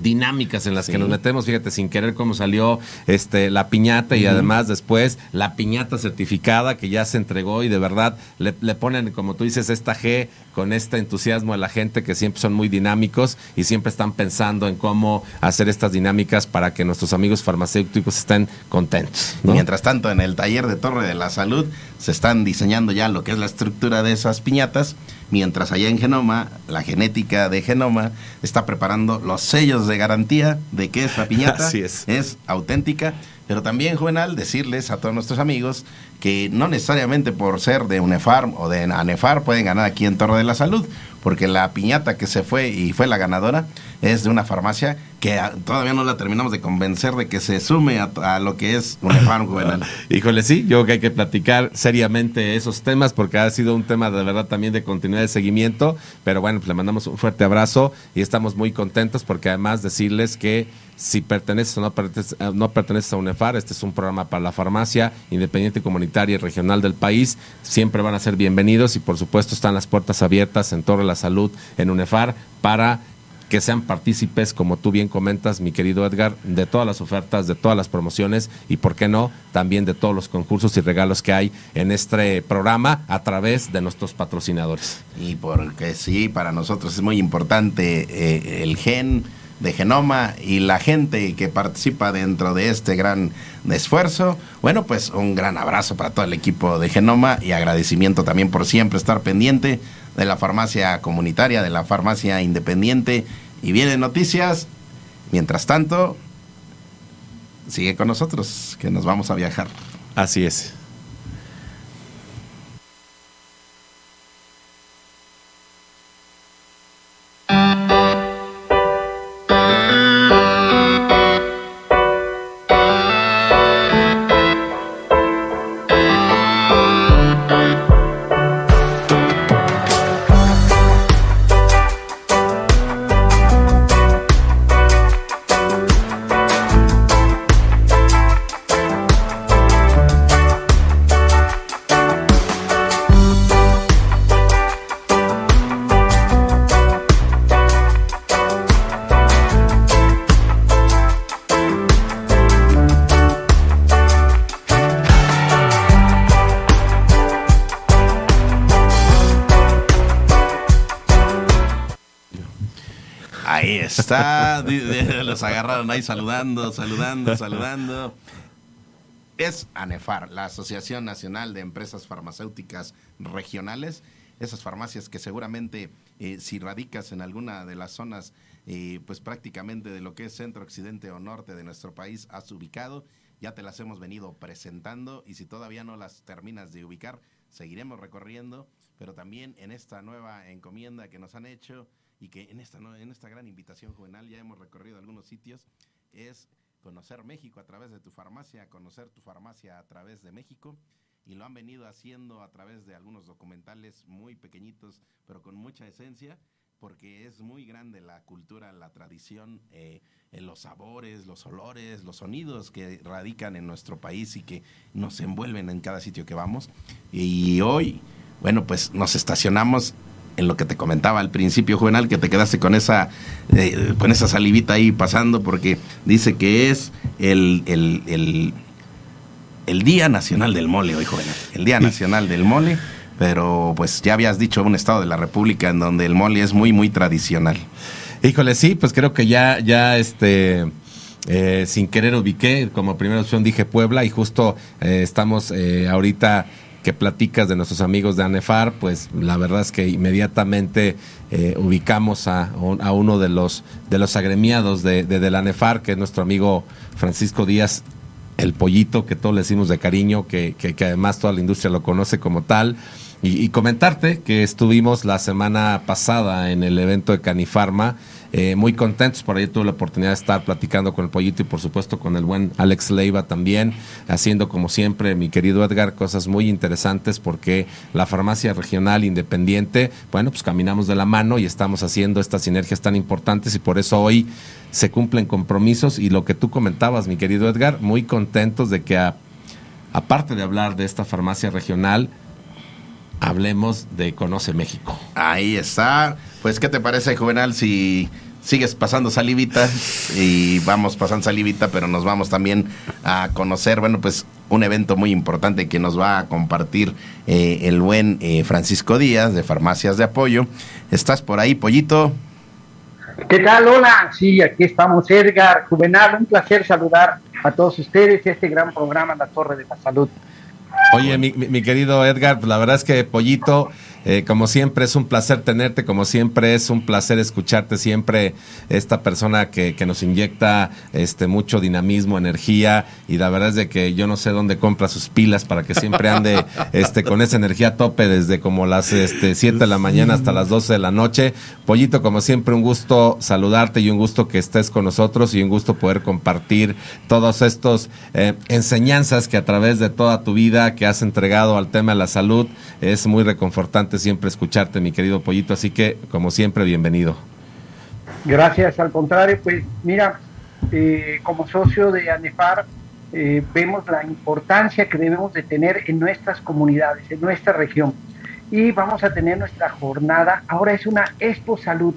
dinámicas en las que nos metemos, fíjate, sin querer cómo salió este la piñata y además después la piñata certificada que ya se entregó y de verdad le, le, ponen, como tú dices, esta G con este entusiasmo a la gente que siempre son muy dinámicos y siempre están pensando en cómo hacer estas dinámicas para que nuestros amigos farmacéuticos estén contentos. Mientras tanto, en el taller de Torre de la Salud se están diseñando ya lo que es la estructura de esas piñatas mientras allá en Genoma, la genética de Genoma está preparando los sellos de garantía de que esa (laughs) piñata es. es auténtica pero también, Juvenal, decirles a todos nuestros amigos que no necesariamente por ser de UNEFAR o de ANEFAR pueden ganar aquí en Torre de la Salud, porque la piñata que se fue y fue la ganadora es de una farmacia que todavía no la terminamos de convencer de que se sume a, lo que es UNEFAR (laughs) Juvenal. Híjole, sí, yo creo que hay que platicar seriamente esos temas porque ha sido un tema de verdad también de continuidad de seguimiento, pero bueno, pues le mandamos un fuerte abrazo y estamos muy contentos porque además decirles que si perteneces o no perteneces, eh, no perteneces a UNEFAR, este es un programa para la farmacia independiente, comunitaria y regional del país. Siempre van a ser bienvenidos y por supuesto están las puertas abiertas en Torre de la Salud, en UNEFAR, para que sean partícipes, como tú bien comentas, mi querido Edgar, de todas las ofertas, de todas las promociones y, ¿por qué no?, también de todos los concursos y regalos que hay en este programa a través de nuestros patrocinadores. Y porque sí, para nosotros es muy importante eh, el gen de Genoma y la gente que participa dentro de este gran esfuerzo. Bueno, pues un gran abrazo para todo el equipo de Genoma y agradecimiento también por siempre estar pendiente de la farmacia comunitaria, de la farmacia independiente. Y vienen noticias. Mientras tanto, sigue con nosotros, que nos vamos a viajar. Así es. Los agarraron ahí saludando, saludando, saludando. Es ANEFAR, la Asociación Nacional de Empresas Farmacéuticas Regionales. Esas farmacias que seguramente eh, si radicas en alguna de las zonas, eh, pues prácticamente de lo que es centro, occidente o norte de nuestro país, has ubicado. Ya te las hemos venido presentando y si todavía no las terminas de ubicar, seguiremos recorriendo, pero también en esta nueva encomienda que nos han hecho, y que en esta, en esta gran invitación juvenil ya hemos recorrido algunos sitios, es conocer México a través de tu farmacia, conocer tu farmacia a través de México y lo han venido haciendo a través de algunos documentales muy pequeñitos, pero con mucha esencia, porque es muy grande la cultura, la tradición, eh, los sabores, los olores, los sonidos que radican en nuestro país y que nos envuelven en cada sitio que vamos. Y hoy, bueno, pues nos estacionamos en lo que te comentaba al principio, Juvenal, que te quedaste con esa, eh, con esa salivita ahí pasando, porque dice que es el, el, el, Día Nacional del Mole hoy, Juvenal. El Día Nacional del Mole, pero pues ya habías dicho un estado de la República en donde el mole es muy, muy tradicional. Híjole, sí, pues creo que ya, ya este... Eh, sin querer ubiqué, como primera opción dije Puebla y justo eh, estamos ahorita que platicas de nuestros amigos de ANEFAR, pues la verdad es que inmediatamente eh, ubicamos a, a, uno de los, de los agremiados de, de, la ANEFAR, que es nuestro amigo Francisco Díaz, el pollito, que todos le decimos de cariño, que, que, además toda la industria lo conoce como tal. Y, y, comentarte que estuvimos la semana pasada en el evento de Canifarma eh, muy contentos, por ahí tuve la oportunidad de estar platicando con el Pollito y por supuesto con el buen Alex Leiva también, haciendo como siempre, mi querido Edgar, cosas muy interesantes porque la farmacia regional independiente, bueno, pues caminamos de la mano y estamos haciendo estas sinergias tan importantes y por eso hoy se cumplen compromisos y lo que tú comentabas, mi querido Edgar, muy contentos de que aparte de hablar de esta farmacia regional, hablemos de Conoce México. Ahí está. Pues, ¿qué te parece, Juvenal, si sigues pasando salivita y vamos pasando salivita, pero nos vamos también a conocer, bueno, pues un evento muy importante que nos va a compartir eh, el buen eh, Francisco Díaz de Farmacias de Apoyo. ¿Estás por ahí, Pollito? ¿Qué tal? Hola, sí, aquí estamos, Edgar, Juvenal, un placer saludar a todos ustedes y este gran programa La Torre de la Salud. Oye, mi, mi, querido Edgar, pues la verdad es que Pollito, eh, como siempre es un placer tenerte, como siempre es un placer escucharte, siempre esta persona que, que, nos inyecta este mucho dinamismo, energía, y la verdad es de que yo no sé dónde compra sus pilas para que siempre ande (laughs) este con esa energía a tope desde como las este, 7 de la mañana hasta las 12 de la noche. Pollito, como siempre, un gusto saludarte y un gusto que estés con nosotros y un gusto poder compartir todos estos eh, enseñanzas que a través de toda tu vida que has entregado al tema de la salud. Es muy reconfortante siempre escucharte, mi querido Pollito, así que como siempre, bienvenido. Gracias, al contrario, pues mira, eh, como socio de ANEFAR, eh, vemos la importancia que debemos de tener en nuestras comunidades, en nuestra región. Y vamos a tener nuestra jornada, ahora es una Expo Salud,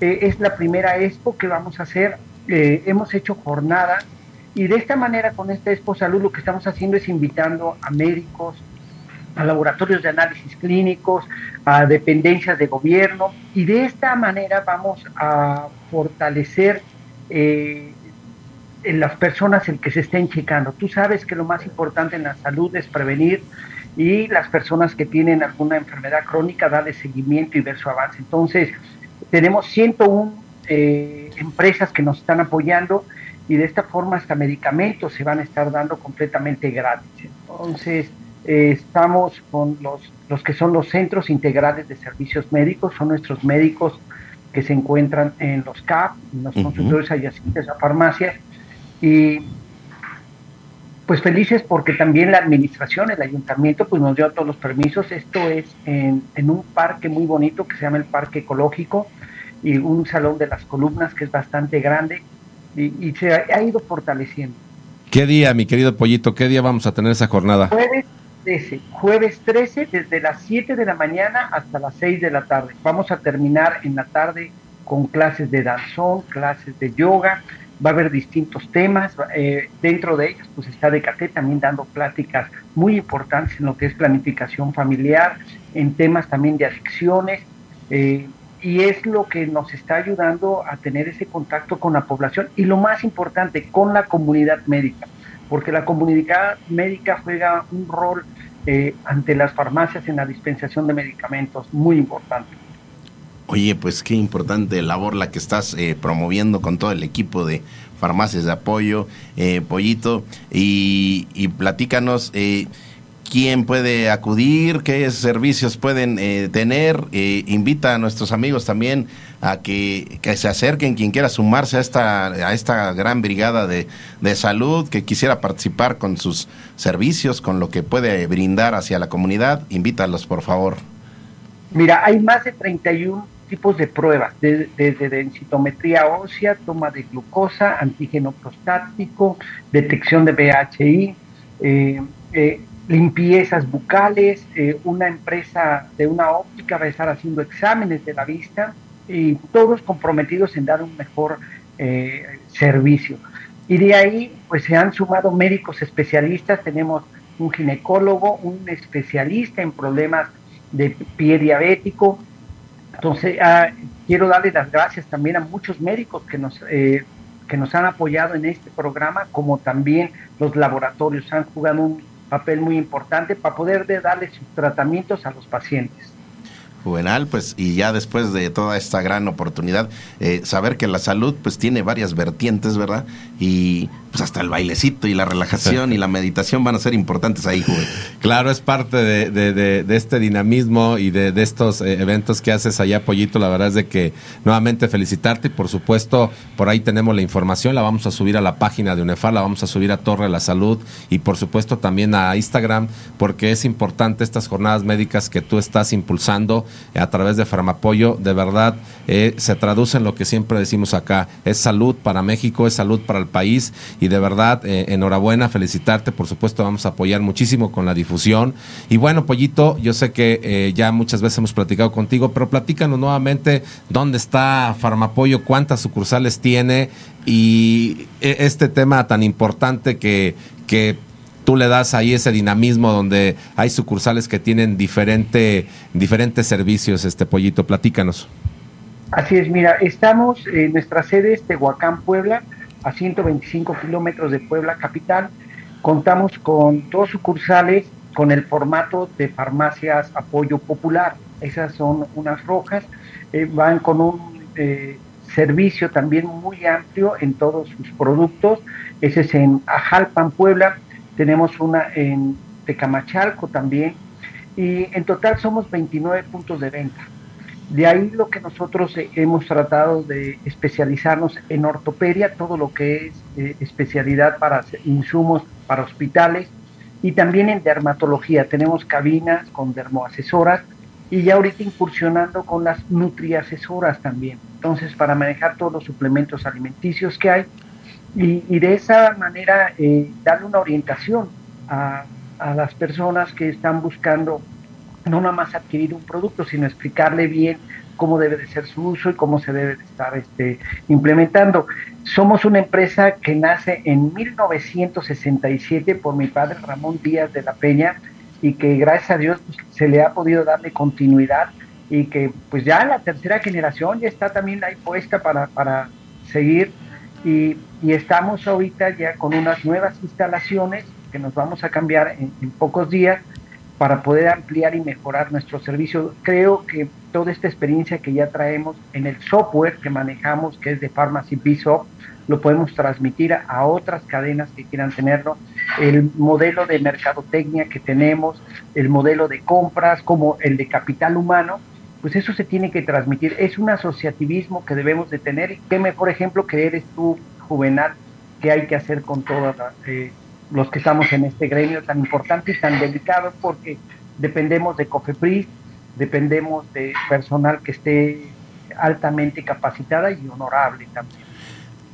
eh, es la primera Expo que vamos a hacer, eh, hemos hecho jornada y de esta manera, con esta Expo Salud, lo que estamos haciendo es invitando a médicos, a laboratorios de análisis clínicos, a dependencias de gobierno, y de esta manera vamos a fortalecer eh, en las personas el que se estén checando. Tú sabes que lo más importante en la salud es prevenir y las personas que tienen alguna enfermedad crónica darle seguimiento y ver su avance. Entonces, tenemos 101 eh, empresas que nos están apoyando y de esta forma hasta medicamentos se van a estar dando completamente gratis. Entonces, eh, estamos con los, los que son los centros integrales de servicios médicos, son nuestros médicos que se encuentran en los CAP, en los consultores adyacentes a farmacias, y pues felices porque también la administración, el ayuntamiento, pues nos dio todos los permisos. Esto es en, en un parque muy bonito que se llama el Parque Ecológico y un salón de las columnas que es bastante grande y, y, se ha, ido fortaleciendo. ¿Qué día, mi querido Pollito, qué día vamos a tener esa jornada? Jueves 13, jueves 13 desde las 7 de la mañana hasta las 6 de la tarde. Vamos a terminar en la tarde con clases de danzón, clases de yoga, va a haber distintos temas, eh, dentro de ellos pues está Decate también dando pláticas muy importantes en lo que es planificación familiar, en temas también de adicciones, eh, y es lo que nos está ayudando a tener ese contacto con la población y lo más importante, con la comunidad médica, porque la comunidad médica juega un rol eh, ante las farmacias en la dispensación de medicamentos muy importante. Oye, pues qué importante labor la que estás eh, promoviendo con todo el equipo de farmacias de apoyo, eh, Pollito, y, y platícanos eh, quién puede acudir, qué servicios pueden eh, tener. Eh, invita a nuestros amigos también a que, se acerquen, quien quiera sumarse a esta, a esta gran brigada de, de, salud, que quisiera participar con sus servicios, con lo que puede brindar hacia la comunidad. Invítalos, por favor. Mira, hay más de 31 tipos de pruebas, desde de, de densitometría ósea, toma de glucosa, antígeno prostático, detección de BHI, eh, eh, limpiezas bucales, eh, una empresa de una óptica va a estar haciendo exámenes de la vista y todos comprometidos en dar un mejor eh, servicio. Y de ahí, pues se han sumado médicos especialistas, tenemos un ginecólogo, un especialista en problemas de pie diabético. Entonces, ah, quiero darle las gracias también a muchos médicos que nos, eh, que nos han apoyado en este programa, como también los laboratorios han jugado un papel muy importante para poder de darle sus tratamientos a los pacientes. Juvenal, pues, y ya después de toda esta gran oportunidad, eh, saber que la salud, pues, tiene varias vertientes, ¿verdad? Y pues hasta el bailecito y la relajación y la meditación van a ser importantes ahí, Juven. (laughs) Claro, es parte de este dinamismo y de, estos eh, eventos que haces allá, Pollito. La verdad es de que nuevamente felicitarte y por supuesto por ahí tenemos la información, la vamos a subir a la página de UNEFAR, la vamos a subir a Torre de la Salud y por supuesto también a Instagram porque es importante estas jornadas médicas que tú estás impulsando a través de Farmapoyo. De verdad, eh, se traduce en lo que siempre decimos acá, es salud para México, es salud para el país y de verdad, eh, enhorabuena, felicitarte, por supuesto vamos a apoyar muchísimo con la difusión. Y bueno, Pollito, yo sé que eh, ya muchas veces hemos platicado contigo, pero platícanos nuevamente dónde está Farmapoyo, cuántas sucursales tiene y este tema tan importante que, que tú le das ahí ese dinamismo donde hay sucursales que tienen diferente, diferentes servicios, este Pollito, platícanos. Así es, mira, estamos en nuestra sede es Tehuacán, Puebla, a 125 kilómetros de Puebla capital. Contamos con dos sucursales con el formato de farmacias apoyo popular. Esas son unas rojas, eh, van con un eh, servicio también muy amplio en todos sus productos. Ese es en Ajalpan, Puebla. Tenemos una en Tecamachalco también. Y en total somos 29 puntos de venta. De ahí lo que nosotros hemos tratado de especializarnos en ortopedia, todo lo que es eh, especialidad para insumos para hospitales y también en dermatología. Tenemos cabinas con dermoasesoras y ya ahorita incursionando con las nutriasesoras también. Entonces, para manejar todos los suplementos alimenticios que hay y, de esa manera eh, darle una orientación a, a las personas que están buscando no nada más adquirir un producto, sino explicarle bien cómo debe de ser su uso y cómo se debe de estar este, implementando. Somos una empresa que nace en 1967 por mi padre Ramón Díaz de la Peña y que gracias a Dios pues, se le ha podido darle continuidad y que pues ya la tercera generación ya está también ahí puesta para, para seguir y, y, estamos ahorita ya con unas nuevas instalaciones que nos vamos a cambiar en, pocos días para poder ampliar y mejorar nuestro servicio. Creo que toda esta experiencia que ya traemos en el software que manejamos, que es de Pharmacy Bishop, lo podemos transmitir a otras cadenas que quieran tenerlo. El modelo de mercadotecnia que tenemos, el modelo de compras, como el de capital humano, pues eso se tiene que transmitir. Es un asociativismo que debemos de tener. Qué mejor ejemplo que eres tú, Juvenal, que hay que hacer con todos eh, los que estamos en este gremio tan importante y tan delicado, porque dependemos de COFEPRIS, dependemos de personal que esté altamente capacitada y honorable también.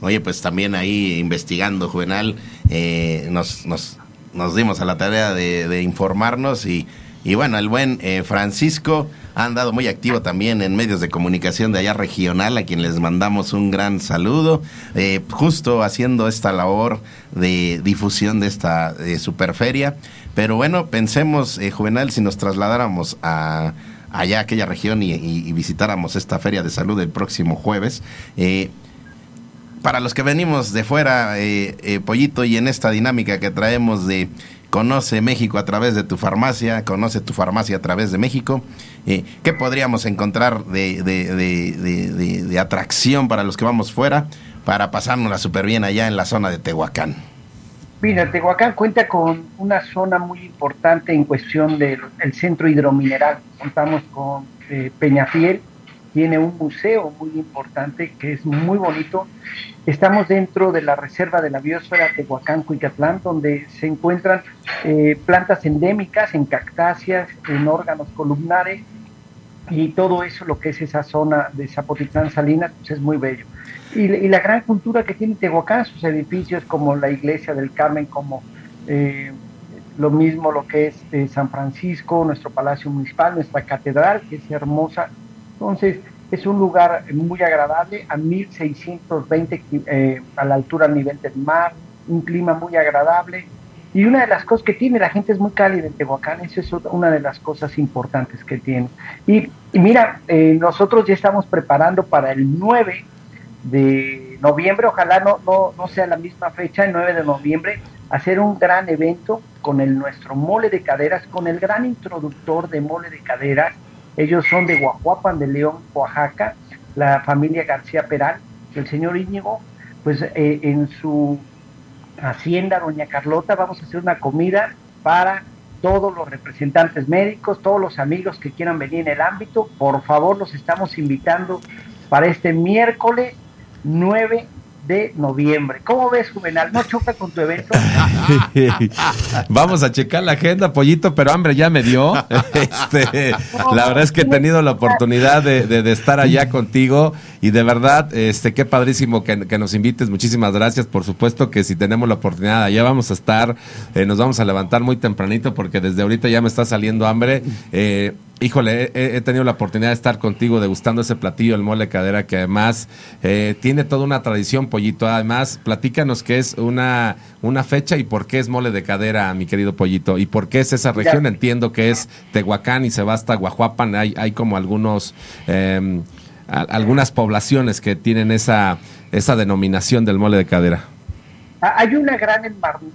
Oye, pues también ahí investigando, Juvenal, eh, nos, nos, nos, dimos a la tarea de, de informarnos y, y, bueno, el buen eh, Francisco ha andado muy activo también en medios de comunicación de allá regional, a quien les mandamos un gran saludo, eh, justo haciendo esta labor de difusión de esta superferia. Pero bueno, pensemos, eh, Juvenal, si nos trasladáramos a allá aquella región y, y, visitáramos esta feria de salud el próximo jueves. Eh, para los que venimos de fuera, Pollito, y en esta dinámica que traemos de conoce México a través de tu farmacia, conoce tu farmacia a través de México, eh, ¿qué podríamos encontrar de, de, de, de, atracción para los que vamos fuera para pasárnosla súper bien allá en la zona de Tehuacán? Mira, Tehuacán cuenta con una zona muy importante en cuestión del centro hidromineral. Contamos con eh, Peñafiel, tiene un museo muy importante que es muy bonito. Estamos dentro de la reserva de la biosfera Tehuacán, Cuicatlán, donde se encuentran eh, plantas endémicas en cactáceas, en órganos columnares y todo eso, lo que es esa zona de Zapotitlán Salinas, pues es muy bello. Y, la gran cultura que tiene Tehuacán, sus edificios como la iglesia del Carmen, como eh, lo mismo lo que es eh, San Francisco, nuestro palacio municipal, nuestra catedral, que es hermosa. Entonces, es un lugar muy agradable, a 1620 eh, a la altura a nivel del mar, un clima muy agradable. Y una de las cosas que tiene, la gente es muy cálida en Tehuacán, eso es una de las cosas importantes que tiene. Y, y mira, eh, nosotros ya estamos preparando para el 9 de noviembre, ojalá no, no, no sea la misma fecha, el 9 de noviembre, hacer un gran evento con el nuestro mole de caderas, con el gran introductor de mole de caderas. Ellos son de Guajuapan de León, Oaxaca, la familia García Peral, el señor Íñigo, pues eh, en su hacienda, doña Carlota, vamos a hacer una comida para todos los representantes médicos, todos los amigos que quieran venir en el ámbito, por favor los estamos invitando para este miércoles 9 de noviembre. ¿Cómo ves, Juvenal? ¿No choca con tu evento? (laughs) Vamos a checar la agenda, pollito, pero hambre ya me dio. (laughs) Este, la verdad es que he tenido la oportunidad de, de, de, estar allá contigo y de verdad, este, qué padrísimo que, que, nos invites. Muchísimas gracias. Por supuesto que si tenemos la oportunidad, allá vamos a estar. Eh, nos vamos a levantar muy tempranito porque desde ahorita ya me está saliendo hambre. Eh, Híjole, he, he, tenido la oportunidad de estar contigo degustando ese platillo, el mole cadera, que además eh, tiene toda una tradición, Pollito. Además, platícanos qué es una, una fecha y por qué es mole de cadera, mi querido Pollito, y por qué es esa región. Entiendo que es Tehuacán y se va hasta Guajuapan. Hay, hay como algunos, eh, a, algunas poblaciones que tienen esa, esa denominación del mole de cadera. hay una gran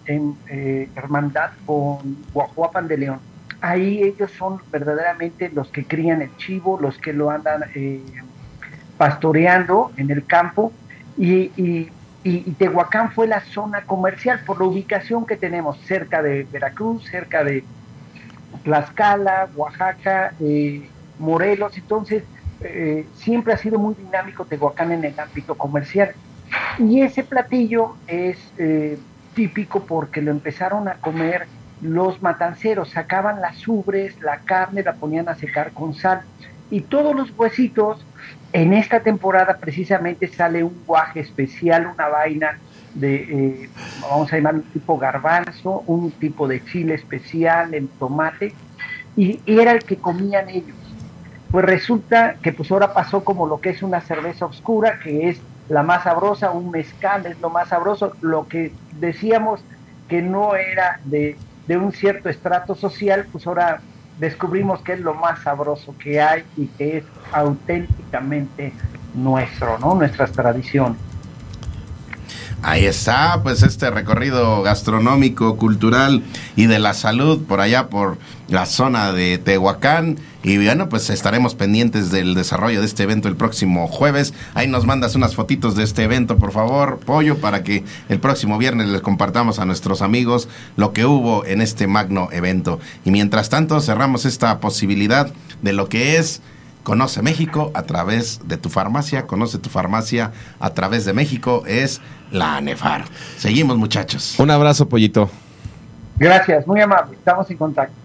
eh, hermandad con Guajuapan de León. Ahí ellos son verdaderamente los que crían el chivo, los que lo andan eh, pastoreando en el campo. Y, y, Tehuacán fue la zona comercial por la ubicación que tenemos cerca de Veracruz, cerca de Tlaxcala, Oaxaca, eh, Morelos. Entonces, siempre ha sido muy dinámico Tehuacán en el ámbito comercial. Y ese platillo es eh, típico porque lo empezaron a comer los matanceros, sacaban las ubres, la carne, la ponían a secar con sal. Y todos los huesitos, en esta temporada precisamente sale un guaje especial, una vaina de, eh, vamos a llamar un tipo garbanzo, un tipo de chile especial, el tomate, y era el que comían ellos. Pues resulta que pues ahora pasó como lo que es una cerveza oscura, que es la más sabrosa, un mezcal es lo más sabroso, lo que decíamos que no era de, un cierto estrato social, pues ahora descubrimos que es lo más sabroso que hay y que es auténticamente nuestro, ¿no? Nuestras tradiciones. Ahí está, pues este recorrido gastronómico, cultural y de la salud por allá por la zona de Tehuacán. Y bueno, pues estaremos pendientes del desarrollo de este evento el próximo jueves. Ahí nos mandas unas fotitos de este evento, por favor, Pollo, para que el próximo viernes les compartamos a nuestros amigos lo que hubo en este magno evento. Y mientras tanto, cerramos esta posibilidad de lo que es Conoce México a través de tu farmacia, conoce tu farmacia a través de México, es la ANEFAR. Seguimos muchachos. Un abrazo, pollito. Gracias, muy amable, estamos en contacto.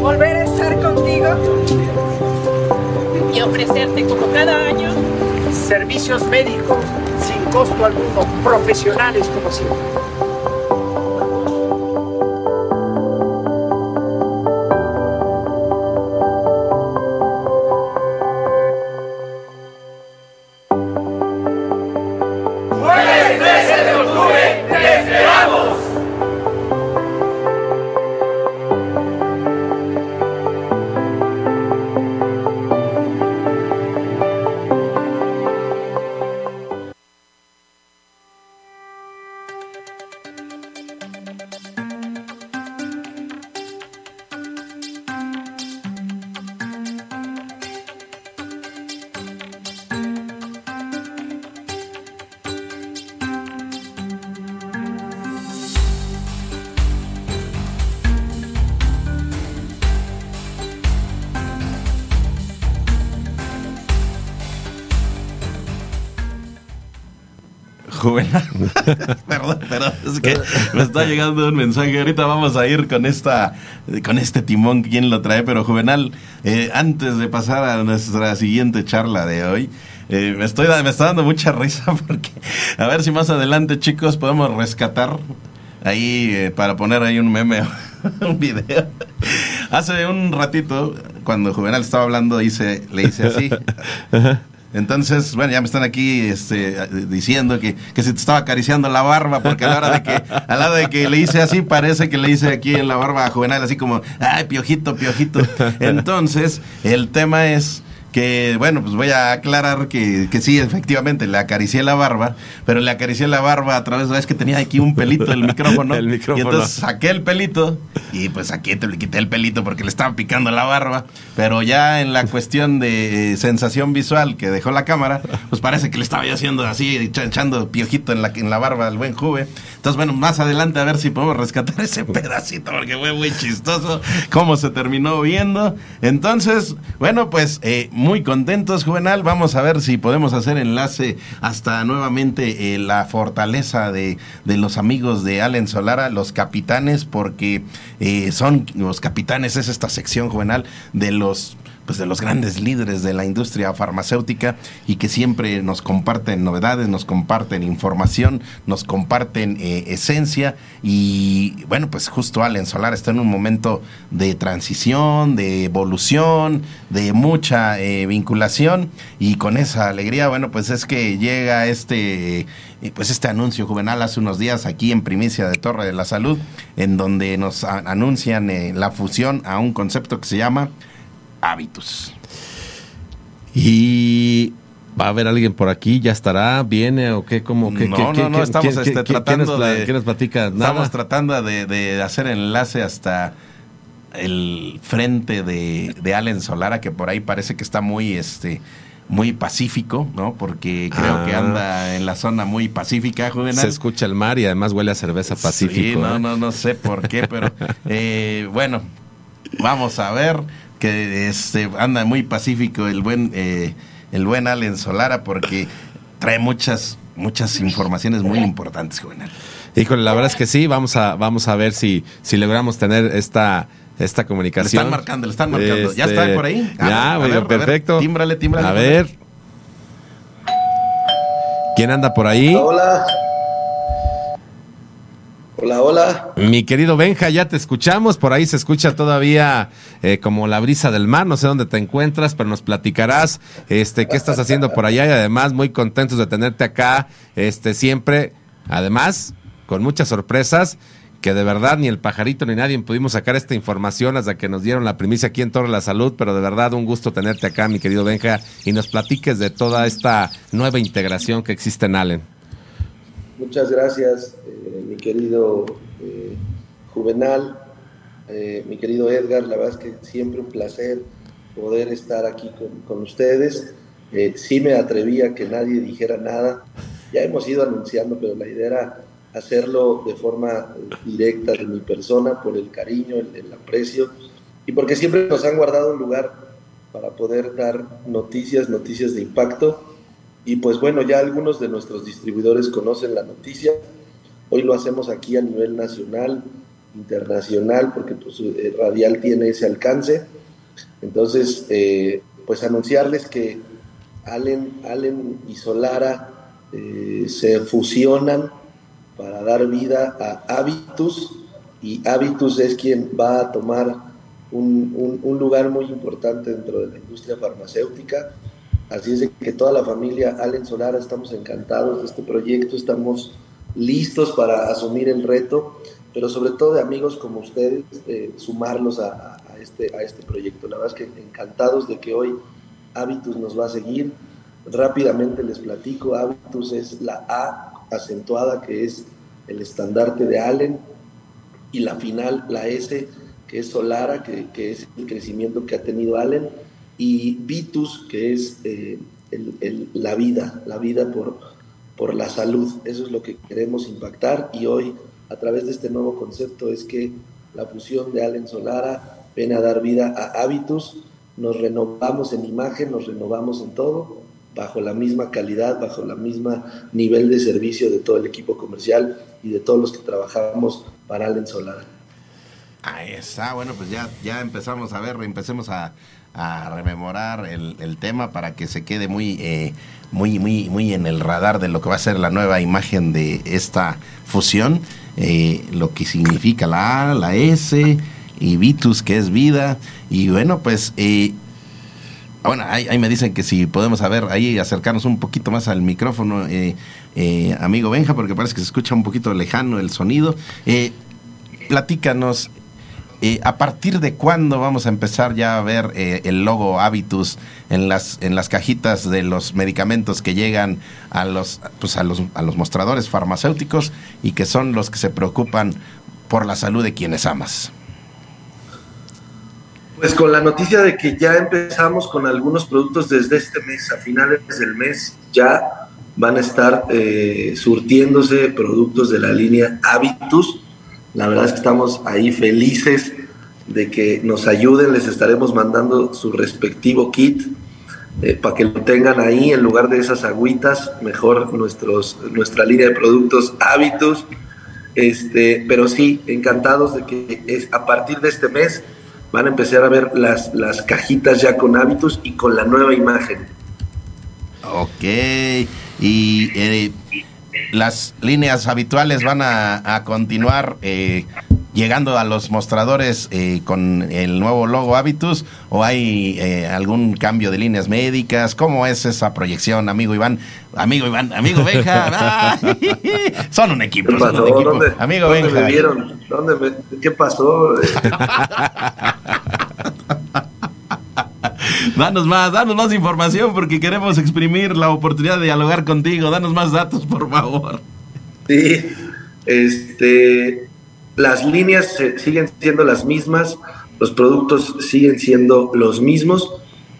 Volver a estar contigo y ofrecerte como cada año servicios médicos sin costo alguno, profesionales como siempre. (laughs) perdón, perdón, es que me está llegando un mensaje. Ahorita vamos a ir con esta, con este timón, quién lo trae, pero Juvenal, eh, antes de pasar a nuestra siguiente charla de hoy, eh, me estoy me está dando mucha risa (laughs) porque a ver si más adelante, chicos, podemos rescatar ahí eh, para poner ahí un meme (laughs) un video. Hace un ratito, cuando Juvenal estaba hablando, hice, le hice así. Entonces, bueno, ya me están aquí este, diciendo que, que se te estaba acariciando la barba, porque a la hora de que, a la hora de que le hice así, parece que le hice aquí en la barba a Juvenal, así como, ay, piojito, piojito. (laughs) Entonces, el tema es que bueno, pues voy a aclarar que, que sí, efectivamente, le acaricié la barba, pero le acaricié la barba a través de, es que tenía aquí un pelito del (laughs) micrófono. El micrófono. Y entonces saqué el pelito y pues aquí te le quité el pelito porque le estaba picando la barba, pero ya en la cuestión de eh, sensación visual que dejó la cámara, pues parece que le estaba yo haciendo así, echa- echando piojito en la, en la barba al buen Juve. Entonces, bueno, más adelante a ver si podemos rescatar (laughs) ese pedacito porque fue muy chistoso cómo se terminó viendo. Entonces, bueno, pues eh, muy contentos, Juvenal. Vamos a ver si podemos hacer enlace hasta nuevamente eh, la fortaleza de, de los amigos de Allen Solara, los capitanes, porque eh, son los capitanes, es esta sección, Juvenal, de los pues de los grandes líderes de la industria farmacéutica y que siempre nos comparten novedades, nos comparten información, nos comparten eh, esencia. Y bueno, pues justo Allen Solar está en un momento de transición, de evolución, de mucha eh, vinculación. Y con esa alegría, bueno, pues es que llega este eh, pues este anuncio juvenal hace unos días aquí en primicia de Torre de la Salud, en donde nos anuncian la fusión a un concepto que se llama hábitos. Y va a haber alguien por aquí, ya estará, viene o qué, como que No, no, no, estamos, este, tratando de- ¿Quién nos platica? Nada. Estamos tratando de, de hacer enlace hasta el frente de, de Allen Solara, que por ahí parece que está muy, este, muy pacífico, ¿no? Porque creo Ah. que anda en la zona muy pacífica, Juvenal. Se escucha el mar y además huele a cerveza pacífico. Sí, no, ¿eh? no, no sé por qué, pero eh, bueno, vamos a ver que este anda muy pacífico el buen eh, el buen Allen Solara porque trae muchas muchas informaciones muy importantes, Juvenal. Híjole, la verdad es que sí, vamos a, vamos a ver si, si logramos tener esta, esta Le comunicación. están marcando, le están marcando. ¿Ya Este, está por ahí? A Ya, a ver, a ver, perfecto. tímbrale, tímbrale. A ver. ¿Quién anda por ahí? Hola. Hola, hola. Mi querido Benja, ya te escuchamos. Por ahí se escucha todavía eh, como la brisa del mar. No sé dónde te encuentras, pero nos platicarás este, qué estás haciendo por allá. Y además, muy contentos de tenerte acá este, siempre. Además, con muchas sorpresas. Que de verdad ni el pajarito ni nadie pudimos sacar esta información hasta que nos dieron la primicia aquí en Torre de la Salud. Pero de verdad, un gusto tenerte acá, mi querido Benja. Y nos platiques de toda esta nueva integración que existe en Allen. Muchas gracias, eh, mi querido eh, Juvenal, eh, mi querido Edgar. La verdad es que siempre un placer poder estar aquí con, ustedes. Eh, sí me atreví a que nadie dijera nada. Ya hemos ido anunciando, pero la idea era hacerlo de forma directa de mi persona, por el cariño, el, el aprecio y porque siempre nos han guardado un lugar para poder dar noticias, noticias de impacto. Y pues bueno, ya algunos de nuestros distribuidores conocen la noticia. Hoy lo hacemos aquí a nivel nacional, internacional, porque pues, eh, Radial tiene ese alcance. Entonces, eh, pues anunciarles que Allen, Allen y Solara eh, se fusionan para dar vida a Habitus y Habitus es quien va a tomar un, un, un lugar muy importante dentro de la industria farmacéutica. Así es de que toda la familia Allen Solara estamos encantados de este proyecto, estamos listos para asumir el reto, pero sobre todo de amigos como ustedes, eh, sumarlos a, este, a este proyecto. La verdad es que encantados de que hoy Habitus nos va a seguir. Rápidamente les platico, Habitus es la A acentuada que es el estandarte de Allen y la final, la S, que es Solara, que, que es el crecimiento que ha tenido Allen y Vitus, que es eh, el, la vida, la vida por, por la salud. Eso es lo que queremos impactar y hoy a través de este nuevo concepto es que la fusión de Allen Solara viene a dar vida a Habitus, nos renovamos en imagen, nos renovamos en todo, bajo la misma calidad, bajo la misma nivel de servicio de todo el equipo comercial y de todos los que trabajamos para Allen Solara. Ahí está, bueno, pues ya, ya empezamos a ver, empecemos a, a rememorar el, el, tema para que se quede muy, eh, muy, muy, muy en el radar de lo que va a ser la nueva imagen de esta fusión, eh, lo que significa la A, la S y Vitus, que es vida, y bueno, pues, eh, bueno, ahí, ahí, me dicen que si podemos a ver, ahí acercarnos un poquito más al micrófono, eh, amigo Benja, porque parece que se escucha un poquito lejano el sonido. platícanos Eh, ¿A partir de cuándo vamos a empezar ya a ver eh, el logo Habitus en las, en las cajitas de los medicamentos que llegan a los, pues a, los, a los mostradores farmacéuticos y que son los que se preocupan por la salud de quienes amas? Pues con la noticia de que ya empezamos con algunos productos desde este mes, a finales del mes, ya van a estar eh, surtiéndose productos de la línea Habitus. La verdad es que estamos ahí felices de que nos ayuden, les estaremos mandando su respectivo kit eh, para que lo tengan ahí en lugar de esas agüitas, mejor nuestros, nuestra línea de productos Habitus. Este, pero sí, encantados de que es, a partir de este mes van a empezar a ver las, las cajitas ya con hábitos y con la nueva imagen. Ok, y eh, las líneas habituales van a, continuar eh, llegando a los mostradores eh, con el nuevo logo Habitus o hay eh, algún cambio de líneas médicas? ¿Cómo es esa proyección, amigo Iván? Amigo Iván, amigo Benja. (laughs) son un equipo, son un equipo. ¿Dónde, amigo ¿dónde Me vieron? ¿Dónde ¿Qué pasó? (laughs) danos más, danos más información porque queremos exprimir la oportunidad de dialogar contigo. Danos más datos, por favor. Sí, este, las líneas siguen siendo las mismas, los productos siguen siendo los mismos.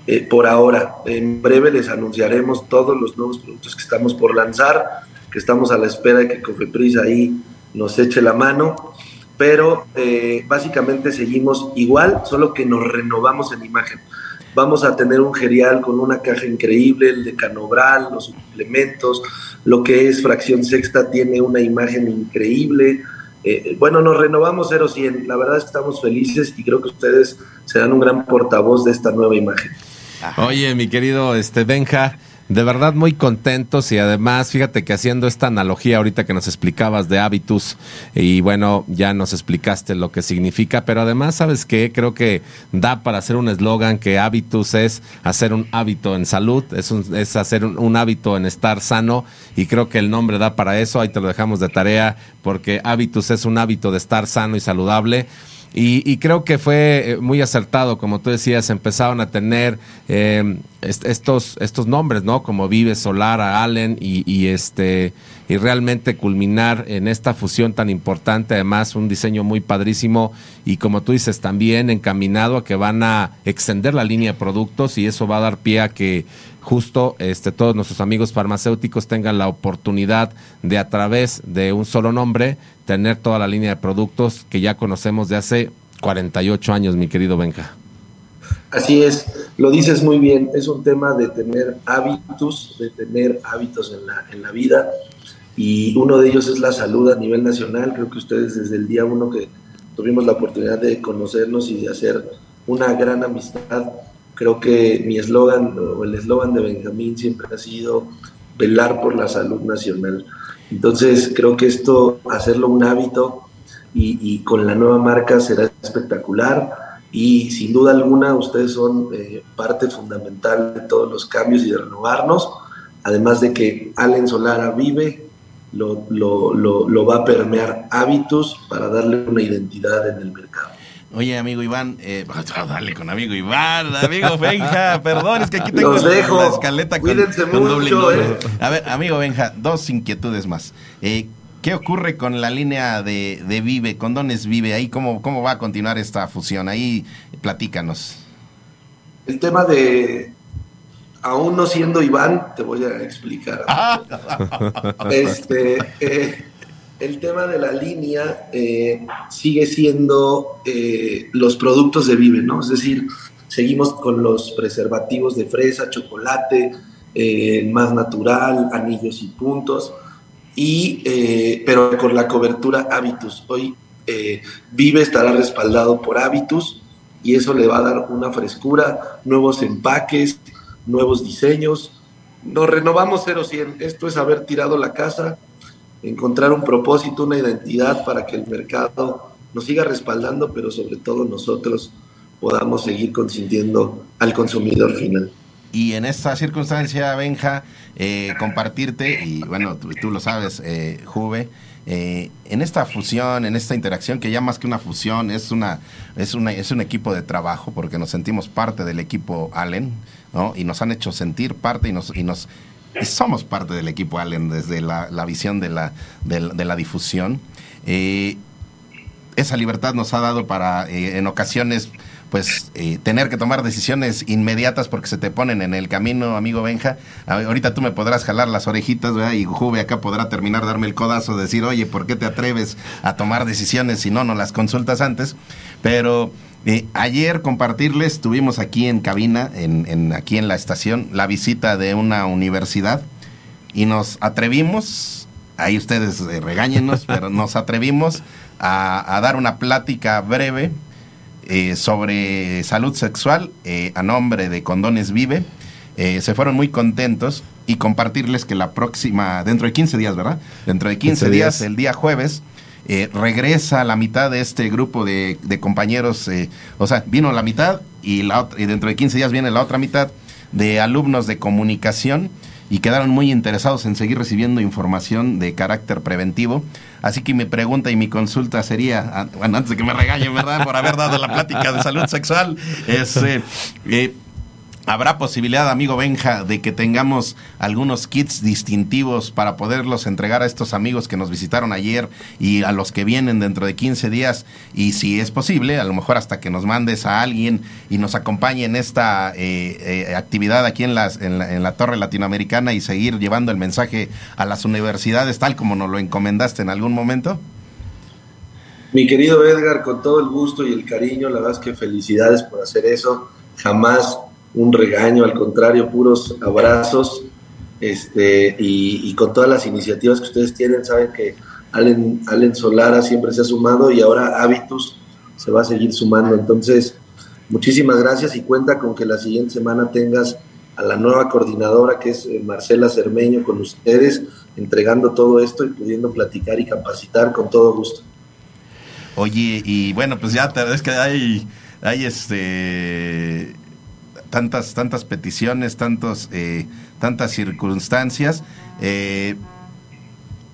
Eh, por ahora, en breve les anunciaremos todos los nuevos productos que estamos por lanzar, que estamos a la espera de que Cofepris ahí nos eche la mano, pero eh, básicamente seguimos igual, solo que nos renovamos en imagen. Vamos a tener un gerial con una caja increíble, el de Canobral, los suplementos, lo que es fracción sexta tiene una imagen increíble. Eh, bueno, nos renovamos 0-100. La verdad es que estamos felices y creo que ustedes serán un gran portavoz de esta nueva imagen. Oye, mi querido este Benja, de verdad muy contentos y además, fíjate que haciendo esta analogía ahorita que nos explicabas de hábitus y bueno, ya nos explicaste lo que significa, pero además, ¿sabes qué? Creo que da para hacer un eslogan que hábitus es hacer un hábito en salud, es, es hacer un, hábito en estar sano y creo que el nombre da para eso, ahí te lo dejamos de tarea porque hábitus es un hábito de estar sano y saludable. Y, creo que fue eh, muy acertado, como tú decías, empezaron a tener eh, estos, estos nombres, ¿no? Como Vive, Solar, Allen y, y, este y realmente culminar en esta fusión tan importante, además un diseño muy padrísimo y como tú dices también encaminado a que van a extender la línea de productos y eso va a dar pie a que justo este, todos nuestros amigos farmacéuticos tengan la oportunidad de a través de un solo nombre tener toda la línea de productos que ya conocemos de hace 48 años, mi querido Benja. Así es, lo dices muy bien, es un tema de tener hábitos, de tener hábitos en la, en la vida y uno de ellos es la salud a nivel nacional. Creo que ustedes desde el día uno que tuvimos la oportunidad de conocernos y de hacer una gran amistad, creo que mi eslogan o el eslogan de Benjamín siempre ha sido velar por la salud nacional. Entonces creo que esto, hacerlo un hábito y, con la nueva marca será espectacular y sin duda alguna ustedes son eh, parte fundamental de todos los cambios y de renovarnos, además de que Allen Solara vive, lo, lo, lo, va a permear hábitos para darle una identidad en el mercado. Oye, amigo Iván, eh, (laughs) dale con amigo Iván, amigo Benja, (laughs) perdón, es que aquí tengo la escaleta con, mucho, eh. A ver, amigo Benja, dos inquietudes más. Eh, ¿Qué ocurre con la línea de, de, Vive, con Dones Vive? Ahí, ¿cómo, ¿Cómo va a continuar esta fusión? Ahí, platícanos. El tema de, aún no siendo Iván, te voy a explicar. (laughs) este, eh, el tema de la línea eh, sigue siendo eh, los productos de Vive, ¿no? Es decir, seguimos con los preservativos de fresa, chocolate, más natural, anillos y puntos, y, pero con la cobertura Habitus. Hoy Vive estará respaldado por Habitus y eso le va a dar una frescura, nuevos empaques, nuevos diseños. Nos renovamos 0-100. Esto es haber tirado la casa, encontrar un propósito, una identidad para que el mercado nos siga respaldando, pero sobre todo nosotros podamos seguir consintiendo al consumidor final. Y en esta circunstancia, Benja, eh, compartirte, y bueno, tú, lo sabes, eh, Juve, eh, en esta fusión, en esta interacción, que ya más que una fusión, es, una, es, una, es un equipo de trabajo, porque nos sentimos parte del equipo Allen, ¿no? Y nos han hecho sentir parte y nos... Y nos somos parte del equipo Allen desde la, visión de la, de, la difusión. Eh, esa libertad nos ha dado para, eh, en ocasiones, pues eh, tener que tomar decisiones inmediatas porque se te ponen en el camino, amigo Benja. Ahorita tú me podrás jalar las orejitas, ¿verdad? Y Juve acá podrá terminar darme el codazo, decir, oye, ¿por qué te atreves a tomar decisiones si no, no las consultas antes? Pero eh, ayer compartirles, tuvimos aquí en cabina, en, aquí en la estación, la visita de una universidad y nos atrevimos, ahí ustedes eh, regáñenos, (laughs) pero nos atrevimos a dar una plática breve eh, sobre salud sexual eh, a nombre de Condones Vive. Eh, se fueron muy contentos y compartirles que la próxima, dentro de 15 días, ¿verdad? Dentro de 15, días, el día jueves, regresa la mitad de este grupo de, compañeros, o sea, vino la mitad y, la y dentro de 15 días viene la otra mitad de alumnos de comunicación y quedaron muy interesados en seguir recibiendo información de carácter preventivo. Así que mi pregunta y mi consulta sería, bueno, antes de que me regañen, ¿verdad? Por haber dado la plática de salud sexual, (laughs) es... Eh, eh, ¿Habrá posibilidad, amigo Benja, de que tengamos algunos kits distintivos para poderlos entregar a estos amigos que nos visitaron ayer y a los que vienen dentro de 15 días? Y si es posible, a lo mejor hasta que nos mandes a alguien y nos acompañe en esta eh, eh, actividad aquí en, las, la, en la Torre Latinoamericana y seguir llevando el mensaje a las universidades tal como nos lo encomendaste en algún momento. Mi querido Edgar, con todo el gusto y el cariño, la verdad es que felicidades por hacer eso. Jamás un regaño, al contrario, puros abrazos. Este, y, con todas las iniciativas que ustedes tienen, saben que Allen, Allen Solara siempre se ha sumado y ahora Habitus se va a seguir sumando. Entonces, muchísimas gracias y cuenta con que la siguiente semana tengas a la nueva coordinadora que es eh, Marcela Cermeño con ustedes, entregando todo esto y pudiendo platicar y capacitar con todo gusto. Oye, y bueno, pues ya es que hay, hay este tantas, tantas peticiones, tantos, eh, tantas circunstancias. Eh,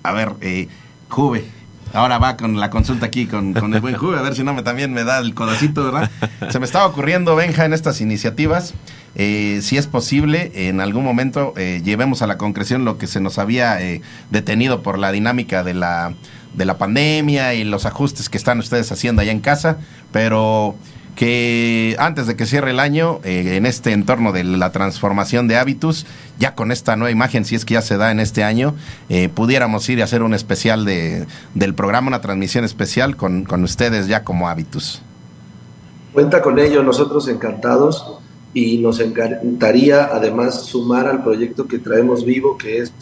a ver, eh, Juve, ahora va con la consulta aquí con, el buen Juve, a ver si no me también me da el codacito, ¿verdad? (laughs) Se me estaba ocurriendo, Benja, en estas iniciativas, si es posible, en algún momento llevemos a la concreción lo que se nos había detenido por la dinámica de la, de la pandemia y los ajustes que están ustedes haciendo allá en casa, pero que antes de que cierre el año, eh, en este entorno de la transformación de hábitos, ya con esta nueva imagen, si es que ya se da en este año, eh, pudiéramos ir a hacer un especial de, del programa, una transmisión especial con, con ustedes ya como hábitos. Cuenta con ello, nosotros encantados y nos encantaría además sumar al proyecto que traemos vivo, que es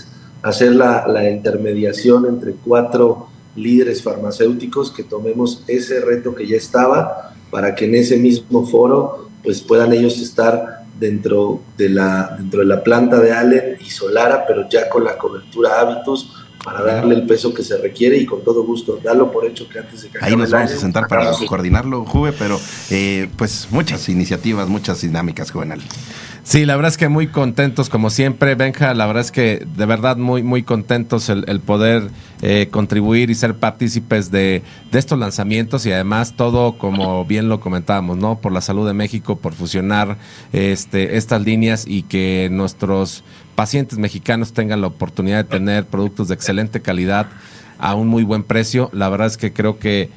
hacer la, la intermediación entre cuatro líderes farmacéuticos, que tomemos ese reto que ya estaba para que en ese mismo foro pues puedan ellos estar dentro de la, dentro de la planta de Allen y Solara, pero ya con la cobertura hábitos para darle el peso que se requiere y con todo gusto, darlo por hecho que antes de que Ahí nos vamos a sentar para coordinarlo, Juve, pero eh, pues muchas iniciativas, muchas dinámicas, Juvenal. Sí, la verdad es que muy contentos, como siempre, Benja, la verdad es que de verdad muy, muy contentos el, poder eh, contribuir y ser partícipes de, de, estos lanzamientos y además todo, como bien lo comentábamos, ¿no? Por la salud de México, por fusionar este, estas líneas y que nuestros pacientes mexicanos tengan la oportunidad de tener productos de excelente calidad a un muy buen precio. La verdad es que creo que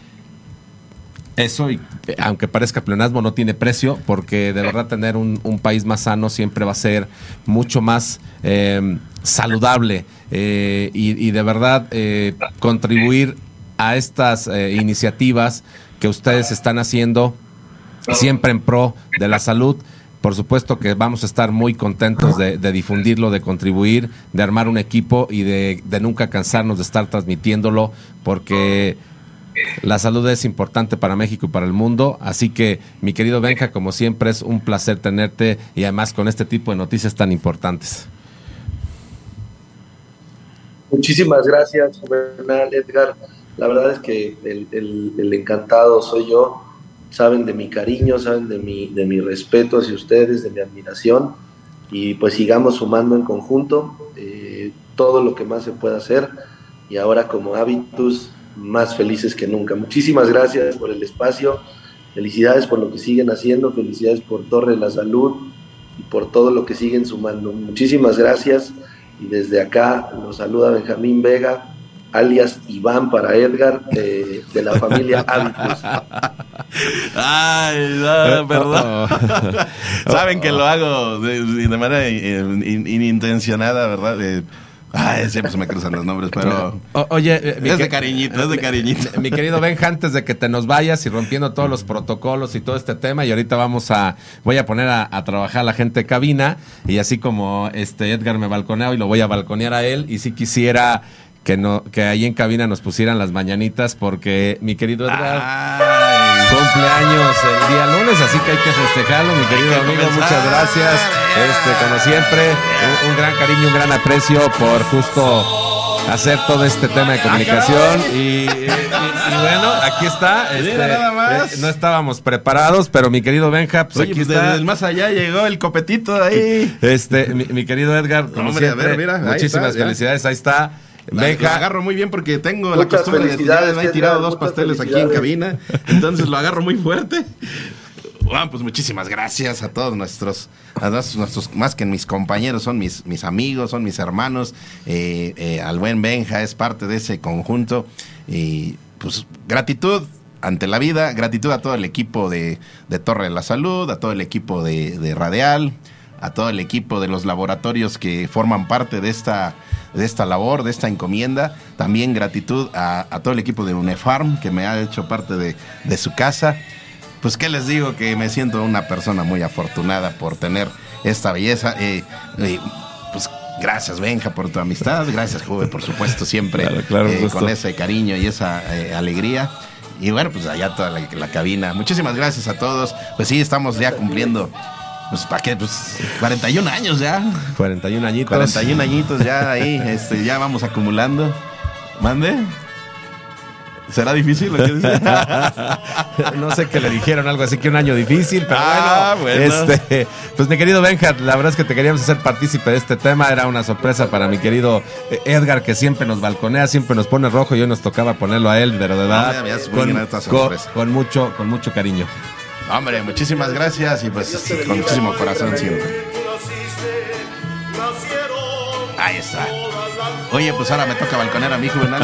eso, y, eh, aunque parezca pleonasmo, no tiene precio, porque de verdad tener un, país más sano siempre va a ser mucho más em, saludable eh, y, de verdad eh, contribuir a estas iniciativas que ustedes están haciendo siempre en pro de la salud. Por supuesto que vamos a estar muy contentos de, difundirlo, de contribuir, de armar un equipo y de, nunca cansarnos de estar transmitiéndolo, porque la salud es importante para México y para el mundo, así que mi querido Benja, como siempre es un placer tenerte y además con este tipo de noticias tan importantes. Muchísimas gracias, Edgar. La verdad es que el, encantado soy yo. Saben de mi cariño, saben de mi, de mi respeto hacia ustedes, de mi admiración. Y pues sigamos sumando en conjunto eh, todo lo que más se pueda hacer y ahora como Habitus más felices que nunca. Muchísimas gracias por el espacio, felicidades por lo que siguen haciendo, felicidades por Torre de la Salud y por todo lo que siguen sumando. Muchísimas gracias y desde acá nos saluda Benjamín Vega, alias Iván para Edgar, de, de la familia (laughs) Habitus. Ay, no, perdón. (laughs) Saben que lo hago de, de manera eh, in- inintencionada, ¿verdad? Eh, ay, siempre se me cruzan los nombres, pero. (laughs) O- oye, eh, mi Es de cariñito, es de cariñito. Mi querido Benja, antes de que te nos vayas y rompiendo todos los protocolos y todo este tema, y ahorita vamos a, voy a poner a, a trabajar a la gente de cabina, y así como este Edgar me balconea y lo voy a balconear a él, y si quisiera que no, que ahí en cabina nos pusieran las mañanitas, porque mi querido Edgar Ay. cumpleaños el día lunes, así que hay que festejarlo, mi querido que amigo, comenzar. muchas gracias. Este, como siempre, un, un gran cariño, un gran aprecio por justo hacer todo este tema de comunicación. y, y- y- y bueno, aquí está. Mira, este, nada más. eh, no estábamos preparados, pero mi querido Benja, pues Oye, aquí pues está. desde más allá llegó el copetito de ahí. Este, mi, mi querido Edgar, como Hombre, a siempre, ver, mira, ahí muchísimas está, felicidades, ahí está. Benja, lo agarro muy bien porque tengo la costumbre de tirar, he Edgar, tirado dos pasteles aquí en cabina, (laughs) entonces lo agarro muy fuerte. Bueno, pues muchísimas gracias a todos nuestros, a todos nuestros, más que mis compañeros, son mis, mis amigos, son mis hermanos. Eh, eh, al buen Benja es parte de ese conjunto. Y pues gratitud ante la vida, gratitud a todo el equipo de, de Torre de la Salud, a todo el equipo de, de Radial, a todo el equipo de los laboratorios que forman parte de esta, de esta labor, de esta encomienda. También gratitud a, a todo el equipo de UNEFARM que me ha hecho parte de, de su casa. Pues qué les digo que me siento una persona muy afortunada por tener esta belleza. Eh, eh, pues gracias Benja por tu amistad, gracias Juve por supuesto siempre Claro, claro, eh, con ese cariño y esa eh, alegría. Y bueno, pues allá toda la, la cabina. Muchísimas gracias a todos. Pues sí, estamos ya cumpliendo, pues para qué, pues 41 años ya. 41 añitos. 41 añitos ya ahí, este, ya vamos acumulando. ¿Mande? ¿Será difícil lo que dice? (laughs) no sé qué le dijeron, algo así que un año difícil, pero Ah, bueno, bueno. Este, pues mi querido Benja, la verdad es que te queríamos hacer partícipe de este tema, era una sorpresa para mi querido eh, Edgar que siempre nos balconea, siempre nos pone rojo y hoy nos tocaba ponerlo a él, pero de verdad, muy con, con- con mucho, con mucho cariño. Hombre, muchísimas gracias y pues con muchísimo corazón siempre. Ahí está. Oye, pues ahora me toca balconear a mi juvenal.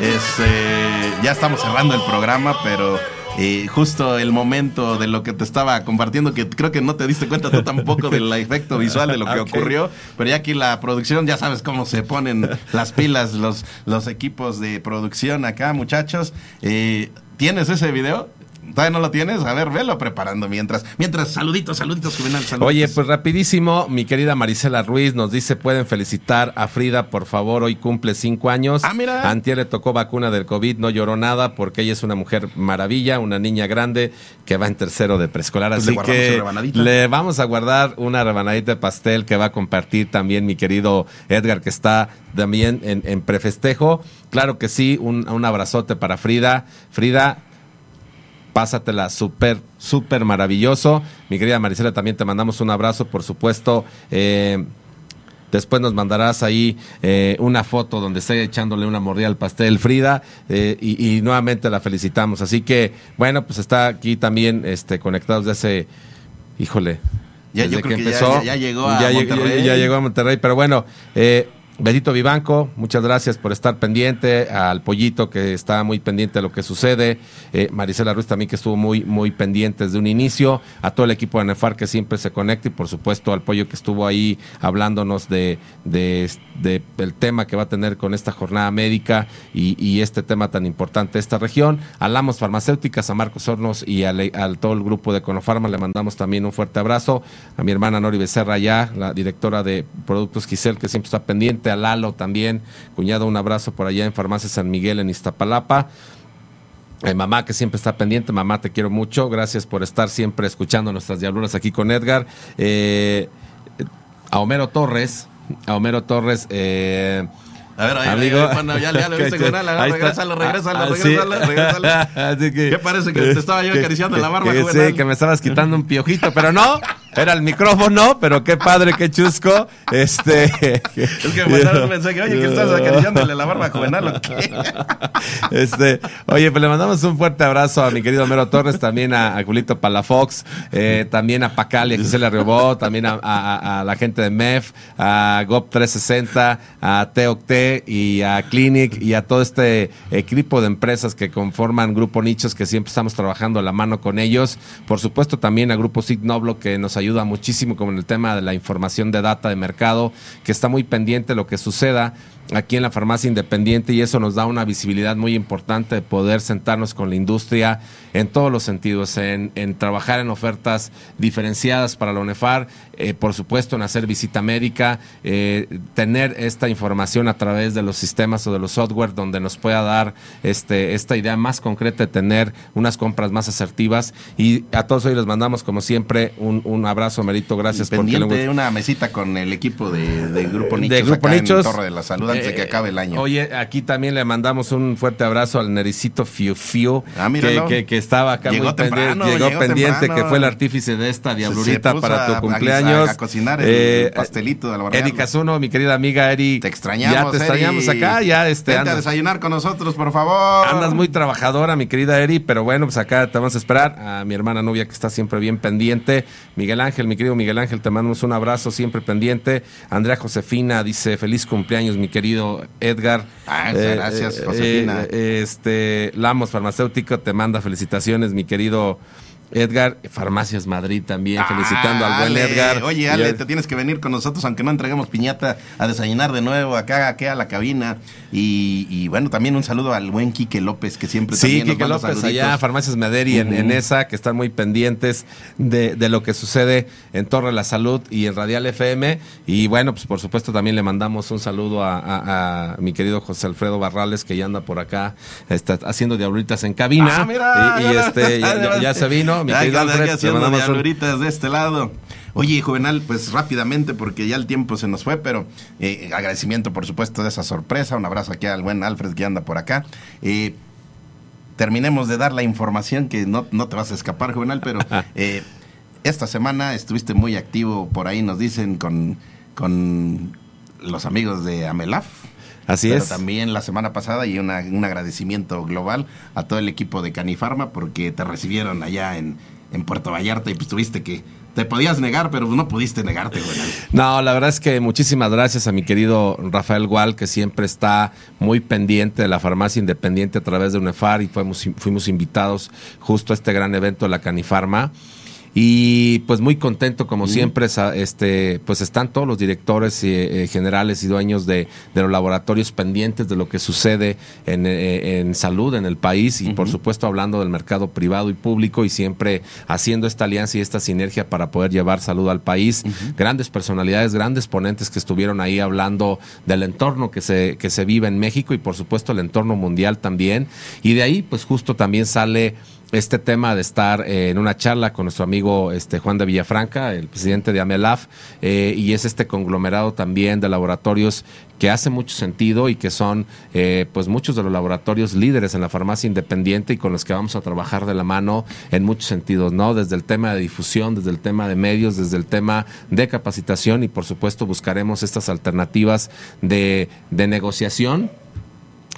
Este, ya estamos cerrando el programa, pero eh, justo el momento de lo que te estaba compartiendo, que creo que no te diste cuenta tú tampoco del (laughs) efecto visual de lo que ocurrió, pero ya aquí la producción, ya sabes cómo se ponen las pilas los, los equipos de producción acá, muchachos. Eh, ¿Tienes ese video? ¿Todavía no lo tienes? A ver, velo preparando mientras. Mientras, saluditos, saluditos, Juvenal, saluditos. Oye, pues rapidísimo, mi querida Marisela Ruiz nos dice, pueden felicitar a Frida, por favor, hoy cumple cinco años. Ah, mira. Antier le tocó vacuna del COVID, no lloró nada porque ella es una mujer maravilla, una niña grande que va en tercero de preescolar. Pues le Así guardamos que le vamos a guardar una rebanadita de pastel que va a compartir también mi querido Edgar, que está también en, en prefestejo. Claro que sí, un, un abrazote para Frida. Frida, pásatela súper, súper maravilloso. Mi querida Marisela, también te mandamos un abrazo, por supuesto. Eh, después nos mandarás ahí eh, una foto donde esté echándole una mordida al pastel Frida eh, y, y nuevamente la felicitamos. Así que, bueno, pues está aquí también este, conectados de ese, híjole. Ya, desde yo creo que ya- ya- ya llegó a ya, Monterrey. ya llegó a Monterrey, pero bueno, eh, Betito Vivanco, muchas gracias por estar pendiente, al Pollito que está muy pendiente de lo que sucede, eh, Marisela Ruiz también que estuvo muy, muy pendiente desde un inicio, a todo el equipo de Nefar que siempre se conecta y por supuesto al Pollo que estuvo ahí hablándonos de, de, el tema que va a tener con esta jornada médica y, este tema tan importante de esta región, a Farmacéuticas, a Marcos Hornos y al, al todo el grupo de Conofarma le mandamos también un fuerte abrazo, a mi hermana Nori Becerra ya, la directora de Productos Giselle que siempre está pendiente, a Lalo también, cuñado, un abrazo por allá en Farmacia San Miguel en Iztapalapa. Eh, mamá que siempre está pendiente, mamá te quiero mucho, gracias por estar siempre escuchando nuestras diabluras aquí con Edgar. Eh, a Homero Torres, a Homero Torres, eh, A ver, ahí, amigo. ahí, bueno, ya, ya lo viste, Juvenal, a ver, Ahí está. regrésalo, regrésalo, Ah, regrésalo, sí. regrésalo. (laughs) Así que- ¿Qué parece que te estaba yo que- acariciando la barba, que-? Sí, que me estabas quitando un piojito, pero no, (laughs) era el micrófono, pero qué padre, qué chusco. Este. Es que me mandaron un mensaje, oye, que estás acariciándole la barba juvenal o qué. (laughs) Este, oye, pues le mandamos un fuerte abrazo a mi querido Mero Torres, también a, a Julito Palafox, eh, también a Pacal y a Gisela Riobó, también a, a- a la gente de MEF, a GOP360, a Teocte y a Clinic y a todo este equipo de empresas que conforman Grupo Nichos, que siempre estamos trabajando a la mano con ellos. Por supuesto, también a Grupo Signoblo, que nos ayuda muchísimo con el tema de la información de data de mercado, que está muy pendiente lo que suceda aquí en la farmacia independiente y eso nos da una visibilidad muy importante de poder sentarnos con la industria en todos los sentidos, en, en trabajar en ofertas diferenciadas para la UNEFAR, eh, por supuesto en hacer visita médica, eh, tener esta información a través de los sistemas o de los software donde nos pueda dar este, esta idea más concreta de tener unas compras más asertivas y a todos hoy les mandamos como siempre un, un abrazo, Merito, gracias por Pendiente una mesita con el equipo de, de Grupo Nichos de Grupo acá Nichos. en Torre de la Salud antes de que Eh, acabe el año. Oye, aquí también le mandamos un fuerte abrazo al Nericito Fiu Fiu, Ah, que, que, que estaba acá Llegó muy pendiente, llegó, llegó pendiente, temprano. que fue el artífice de esta diablurita Se para tu a cumpleaños. a cocinar el pastelito de la Eri Casuno, mi querida amiga Eri. Te extrañamos, Ya te extrañamos acá, ya este Vente a desayunar con nosotros, por favor. andas muy trabajadora, mi querida Eri, pero bueno, pues acá te vamos a esperar. A mi hermana novia que está siempre bien pendiente. Miguel Ángel, mi querido Miguel Ángel, te mandamos un abrazo siempre pendiente. Andrea Josefina dice, feliz cumpleaños, mi querido Edgar. Ah, gracias, Josefina. eh, este, Lamos Farmacéutico te manda felicitaciones, mi querido Edgar. Farmacias Madrid también, felicitando al buen Ale, Edgar. Oye, Y Ale, te tienes que venir con nosotros, aunque no entreguemos piñata, a desayunar de nuevo acá, acá a la cabina. Y, y bueno, también un saludo al buen Quique López, que siempre Sí, nos Quique manda López allá, Farmacias Mederi en, en esa, que están muy pendientes de, de lo que sucede en Torre la Salud y en Radial FM. Y bueno, pues por supuesto también le mandamos un saludo a, a- a mi querido José Alfredo Barrales, que ya anda por acá está haciendo diablitas en cabina. Ah, mira, y, y, este, ya, ya- ya se vino, mi querido Alfred, haciendo un- diabluritas de este lado. Oye, Juvenal, pues rápidamente, porque ya el tiempo se nos fue, pero eh, agradecimiento, por supuesto, de esa sorpresa. Un abrazo aquí al buen Alfred que anda por acá. Eh, terminemos de dar la información que no, no te vas a escapar, Juvenal, pero (laughs) eh, esta semana estuviste muy activo por ahí, nos dicen, con, con los amigos de Amelaf. Así Pero es. también la semana pasada y una- un agradecimiento global a todo el equipo de Canifarma porque te recibieron allá en, en Puerto Vallarta y pues tuviste que... Te podías negar, pero no pudiste negarte, güey. No, la verdad es que muchísimas gracias a mi querido Rafael Gual, que siempre está muy pendiente de la farmacia independiente a través de UNEFAR y fuimos, fuimos invitados justo a este gran evento de la Canifarma. Y pues muy contento, como siempre, este, pues están todos los directores eh, eh, generales y dueños de, de los laboratorios pendientes de lo que sucede en, eh, en salud en el país y por supuesto hablando del mercado privado y público y siempre haciendo esta alianza y esta sinergia para poder llevar salud al país. Grandes personalidades, grandes ponentes que estuvieron ahí hablando del entorno que se, que se vive en México y por supuesto el entorno mundial también. Y de ahí pues justo también sale este tema de estar eh, en una charla con nuestro amigo este Juan de Villafranca, el presidente de Amelaf, eh, y es este conglomerado también de laboratorios que hace mucho sentido y que son eh, pues muchos de los laboratorios líderes en la farmacia independiente y con los que vamos a trabajar de la mano en muchos sentidos, ¿no? Desde el tema de difusión, desde el tema de medios, desde el tema de capacitación y por supuesto buscaremos estas alternativas de, de negociación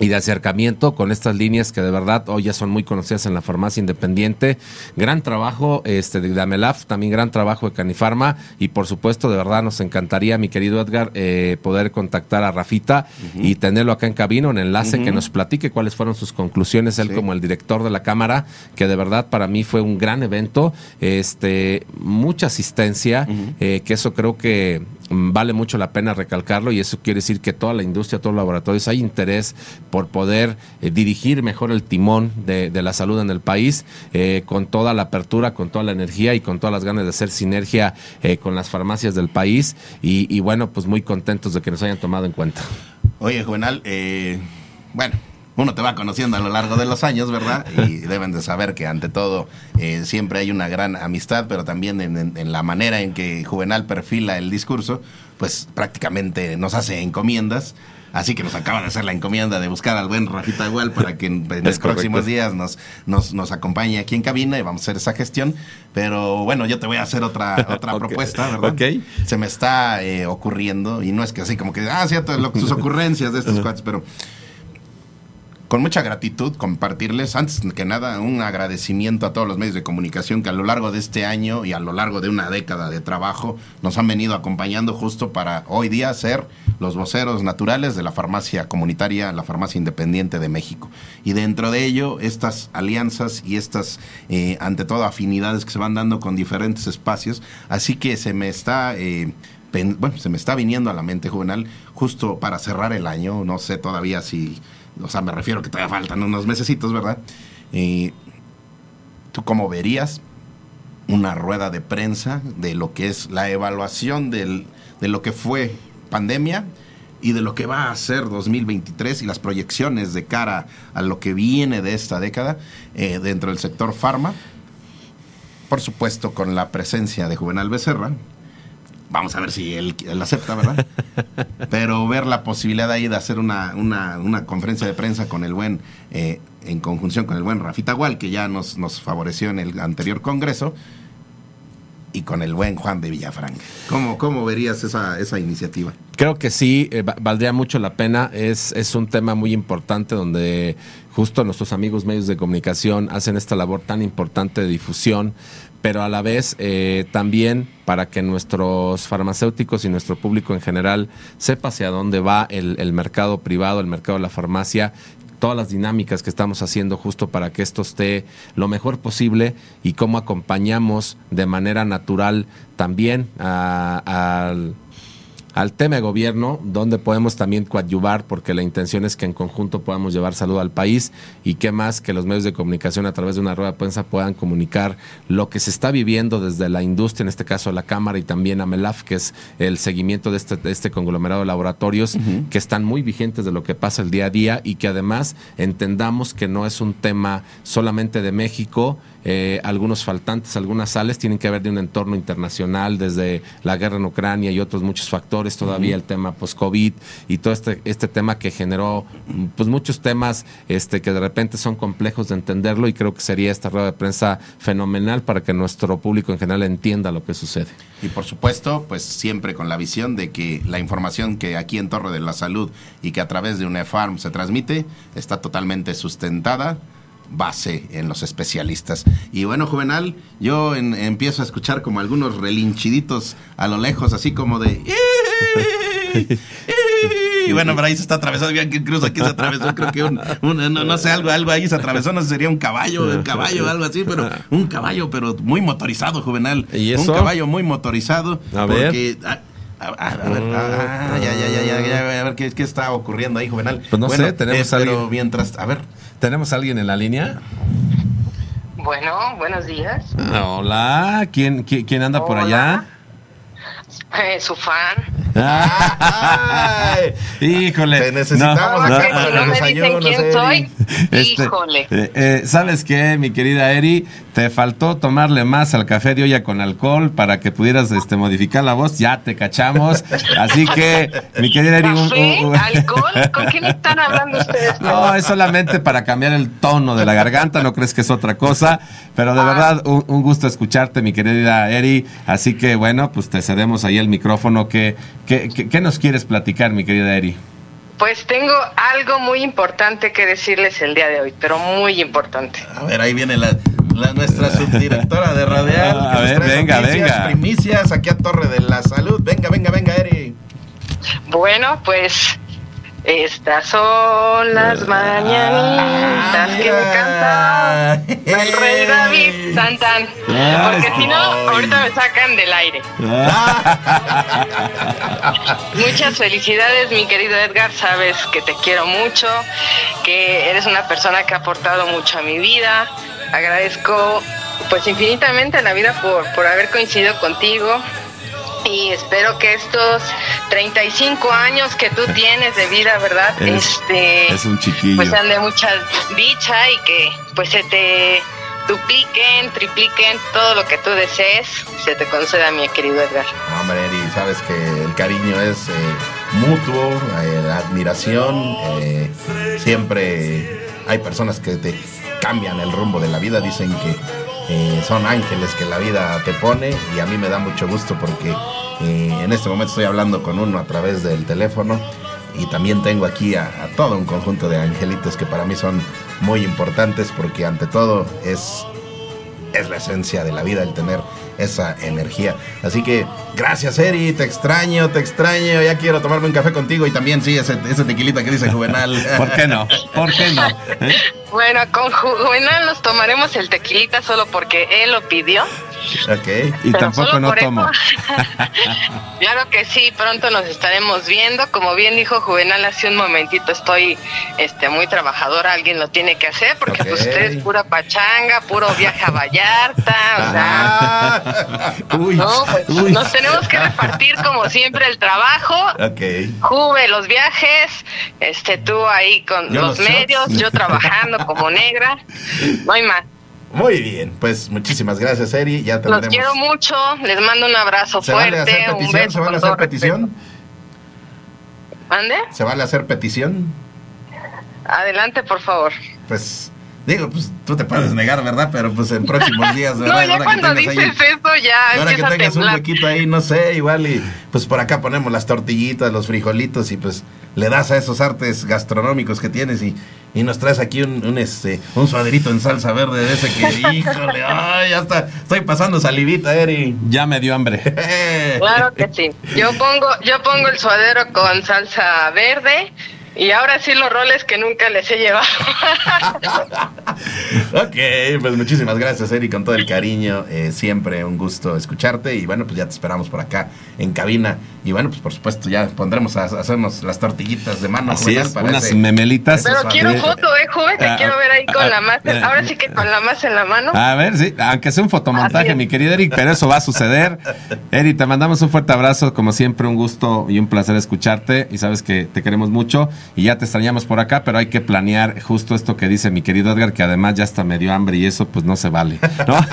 y de acercamiento con estas líneas que de verdad hoy ya son muy conocidas en la farmacia independiente. Gran trabajo este, de Amelaf, también gran trabajo de Canifarma y por supuesto de verdad nos encantaría, mi querido Edgar, eh, poder contactar a Rafita y tenerlo acá en cabina, un enlace que nos platique cuáles fueron sus conclusiones, él Sí. como el director de la Cámara, que de verdad para mí fue un gran evento, este, mucha asistencia, eh, que eso creo que vale mucho la pena recalcarlo y eso quiere decir que toda la industria, todos los laboratorios, hay interés por poder eh, dirigir mejor el timón de, la salud en el país, eh, con toda la apertura, con toda la energía y con todas las ganas de hacer sinergia eh, con las farmacias del país y, y bueno, pues muy contentos de que nos hayan tomado en cuenta. Oye, Juvenal, bueno, uno te va conociendo a lo largo de los años, ¿verdad? Y (laughs) deben de saber que ante todo eh, siempre hay una gran amistad, pero también en, en- en la manera en que Juvenal perfila el discurso, pues prácticamente nos hace encomiendas. Así que nos acaba de hacer la encomienda de buscar al buen Rafita igual para que en, en (laughs) los próximos días nos, nos, nos acompañe aquí en cabina y vamos a hacer esa gestión. Pero bueno, yo te voy a hacer otra, (laughs) otra propuesta, ¿verdad? Ok. Se me está eh, ocurriendo, y no es que así como que, ah, cierto, lo- sus ocurrencias de estos cuates, pero con mucha gratitud compartirles, antes que nada, un agradecimiento a todos los medios de comunicación que a lo largo de este año y a lo largo de una década de trabajo nos han venido acompañando justo para hoy día ser los voceros naturales de la farmacia comunitaria, la farmacia independiente de México. Y dentro de ello, estas alianzas y estas, eh, ante todo, afinidades que se van dando con diferentes espacios. Así que se me está... eh, bueno, se me está viniendo a la mente, Juvenal, justo para cerrar el año, no sé todavía si, o sea, me refiero que todavía faltan unos mesecitos, ¿verdad? Eh, ¿Tú cómo verías una rueda de prensa de lo que es la evaluación de lo que fue pandemia y de lo que va a ser 2023 y las proyecciones de cara a lo que viene de esta década eh, dentro del sector farma? Por supuesto, con la presencia de Juvenal Becerra, Vamos a ver si él, él acepta, ¿verdad? (laughs) Pero ver la posibilidad ahí de hacer una, una, una conferencia de prensa con el buen, eh, en conjunción con el buen Rafita Gual, que ya nos, nos favoreció en el anterior congreso, y con el buen Juan de Villafranca. ¿Cómo, cómo verías esa, esa iniciativa? Creo que sí, eh, va- valdría mucho la pena. Es, es un tema muy importante donde justo nuestros amigos medios de comunicación hacen esta labor tan importante de difusión, pero a la vez eh, también para que nuestros farmacéuticos y nuestro público en general sepa hacia dónde va el, el mercado privado, el mercado de la farmacia todas las dinámicas que estamos haciendo justo para que esto esté lo mejor posible y cómo acompañamos de manera natural también al, al tema de gobierno, donde podemos también coadyuvar, porque la intención es que en conjunto podamos llevar salud al país y qué más que los medios de comunicación a través de una rueda de prensa puedan comunicar lo que se está viviendo desde la industria, en este caso la Cámara y también AMELAF, que es el seguimiento de este, de este conglomerado de laboratorios que están muy vigentes de lo que pasa el día a día y que además entendamos que no es un tema solamente de México, eh, algunos faltantes, algunas sales tienen que ver de un entorno internacional, desde la guerra en Ucrania y otros muchos factores, todavía el tema post-COVID y todo este, este tema que generó pues muchos temas este, que de repente son complejos de entenderlo y creo que sería esta rueda de prensa fenomenal para que nuestro público en general entienda lo que sucede. Y por supuesto, pues siempre con la visión de que la información que aquí en Torre de la Salud y que a través de UNEFARM se transmite está totalmente sustentada base en los especialistas. Y bueno, Juvenal, yo en- empiezo a escuchar como algunos relinchiditos a lo lejos, así como de... Y bueno, por ahí se está atravesando, bien que incluso aquí se atravesó, creo que un, un- no, no sé, algo, algo ahí se atravesó, no sé, sería un caballo, un caballo, algo así, pero un caballo, pero muy motorizado, Juvenal. ¿Y Un eso? caballo muy motorizado. A ver. porque, a, a- a- a ver, ah, ya, ya, ya, ya, ya, a ver qué, qué está ocurriendo ahí, Juvenal. Pues no sé, tenemos eh, alguien. mientras, a ver, ¿Tenemos a alguien en la línea? Bueno, buenos días. Hola, ¿quién, quién, quién anda por Hola. allá? Eh, (laughs) su fan. Ay, híjole. Te necesitamos No, acá para no los me dicen quién Eri. soy, Este, híjole. eh, eh, ¿Sabes qué, mi querida Eri? Te faltó tomarle más al café de olla con alcohol para que pudieras este, modificar la voz. Ya te cachamos. Así que, mi querida Eri... un- ¿Café? un- un- ¿Alcohol? ¿Con quién están hablando ustedes? (laughs) No, es solamente para cambiar el tono de la garganta, no crees que es otra cosa, pero de Ah. verdad un, un gusto escucharte, mi querida Eri. Así que bueno, pues te cedemos ahí el micrófono. ¿Qué, qué, qué- qué nos quieres platicar, mi querida Eri? Pues tengo algo muy importante que decirles el día de hoy, pero muy importante. A ver, ahí viene la, la- nuestra (laughs) subdirectora de Radial. A ver, venga, noticias, venga. Primicias aquí a Torre de la Salud. Venga, venga, venga, Eri. Bueno, pues estas son las mañanitas que me canta el rey David (laughs) Santan. Porque si no, ahorita me sacan del aire. Muchas felicidades, mi querido Edgar. Sabes que te quiero mucho, que eres una persona que ha aportado mucho a mi vida. Agradezco pues infinitamente la vida por, por haber coincidido contigo. Y espero que estos 35 años que tú tienes de vida, ¿verdad? Es- este es un chiquillo. Pues sean de mucha dicha y que pues se te dupliquen, tripliquen todo lo que tú desees, se te conceda, mi querido Edgar. No, Hombre, Eri, sabes que el cariño es eh, mutuo, eh, admiración. eh, siempre hay personas que te cambian el rumbo de la vida, dicen que eh, son ángeles que la vida te pone y a mí me da mucho gusto porque eh, en este momento estoy hablando con uno a través del teléfono y también tengo aquí a, a todo un conjunto de angelitos que para mí son muy importantes porque ante todo es es la esencia de la vida el tener esa energía. Así que gracias Eri, te extraño, te extraño, ya quiero tomarme un café contigo y también sí, ese, ese tequilita que dice Juvenal. (laughs) ¿Por qué no? ¿Por qué no? ¿Eh? Bueno, con Juvenal nos tomaremos el tequilita solo porque él lo pidió. Ok. Y Pero tampoco solo no por eso. tomo. (laughs) claro que sí, pronto nos estaremos viendo. Como bien dijo Juvenal hace un momentito, estoy este muy trabajadora, alguien lo tiene que hacer, porque pues Ok. usted es pura pachanga, puro viaje a Vallarta, o sea, (laughs) Uy, no, pues, uy. nos tenemos que repartir como siempre el trabajo. ok. Juve los viajes, este tú ahí con los, los medios, shots. yo trabajando como negra. No hay más. Muy bien, pues muchísimas gracias Eri, ya Los tendremos. quiero mucho, les mando un abrazo ¿Se vale fuerte, hacer un petición? beso. ¿Se vale hacer petición? ¿Mande? ¿Se vale hacer petición? Adelante, por favor. Pues digo, pues tú te puedes negar, ¿verdad? Pero pues en próximos (laughs) días, ¿verdad? No, ya ahora que cuando ahí- dices eso ya ahora que tengas un huequito ahí, no sé, igual y pues por acá ponemos las tortillitas, los frijolitos y pues le das a esos artes gastronómicos que tienes y, y nos traes aquí un, un, este un suaderito en salsa verde de ese que, (laughs) híjole, ay, ya está, estoy pasando salivita, Eri. Ya me dio hambre. (laughs) Claro que sí. Yo pongo, yo pongo el suadero con salsa verde y ahora sí los roles que nunca les he llevado. (laughs) ok, pues muchísimas gracias, Eri, con todo el cariño. eh, siempre un gusto escucharte. Y bueno, pues ya te esperamos por acá en cabina. Y bueno, pues por supuesto, ya pondremos a, a hacernos las tortillitas de mano. Así es, para unas ese- memelitas. Pero quiero foto, eh, Juve, te Ah, quiero ver ahí con ah, la masa. ah, Ahora sí que con la masa en la mano. A ver, sí, aunque sea un fotomontaje, mi querido Eric, pero eso va a suceder. Eric, te mandamos un fuerte abrazo, como siempre, un gusto y un placer escucharte. Y sabes que te queremos mucho y ya te extrañamos por acá, pero hay que planear justo esto que dice mi querido Edgar, que además ya está medio hambre y eso pues no se vale, ¿no? (laughs)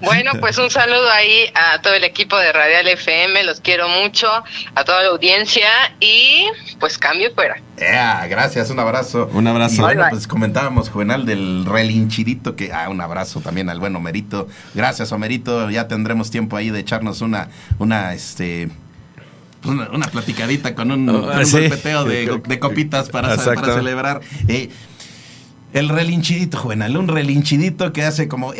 Bueno, pues un saludo ahí a todo el equipo de Radial FM, los quiero mucho, a toda la audiencia y pues cambio y fuera. Gracias, un abrazo. Un abrazo. Y bueno, pues comentábamos, Juvenal, del relinchidito, que, ah, un abrazo también al buen Homerito. Gracias, Homerito, ya tendremos tiempo ahí de echarnos una, una, este... Una, una platicadita con un, Oh, con un sí. golpeteo de, de copitas para, celebrar. Eh, el relinchidito, Juvenal, un relinchidito que hace como... "Eh".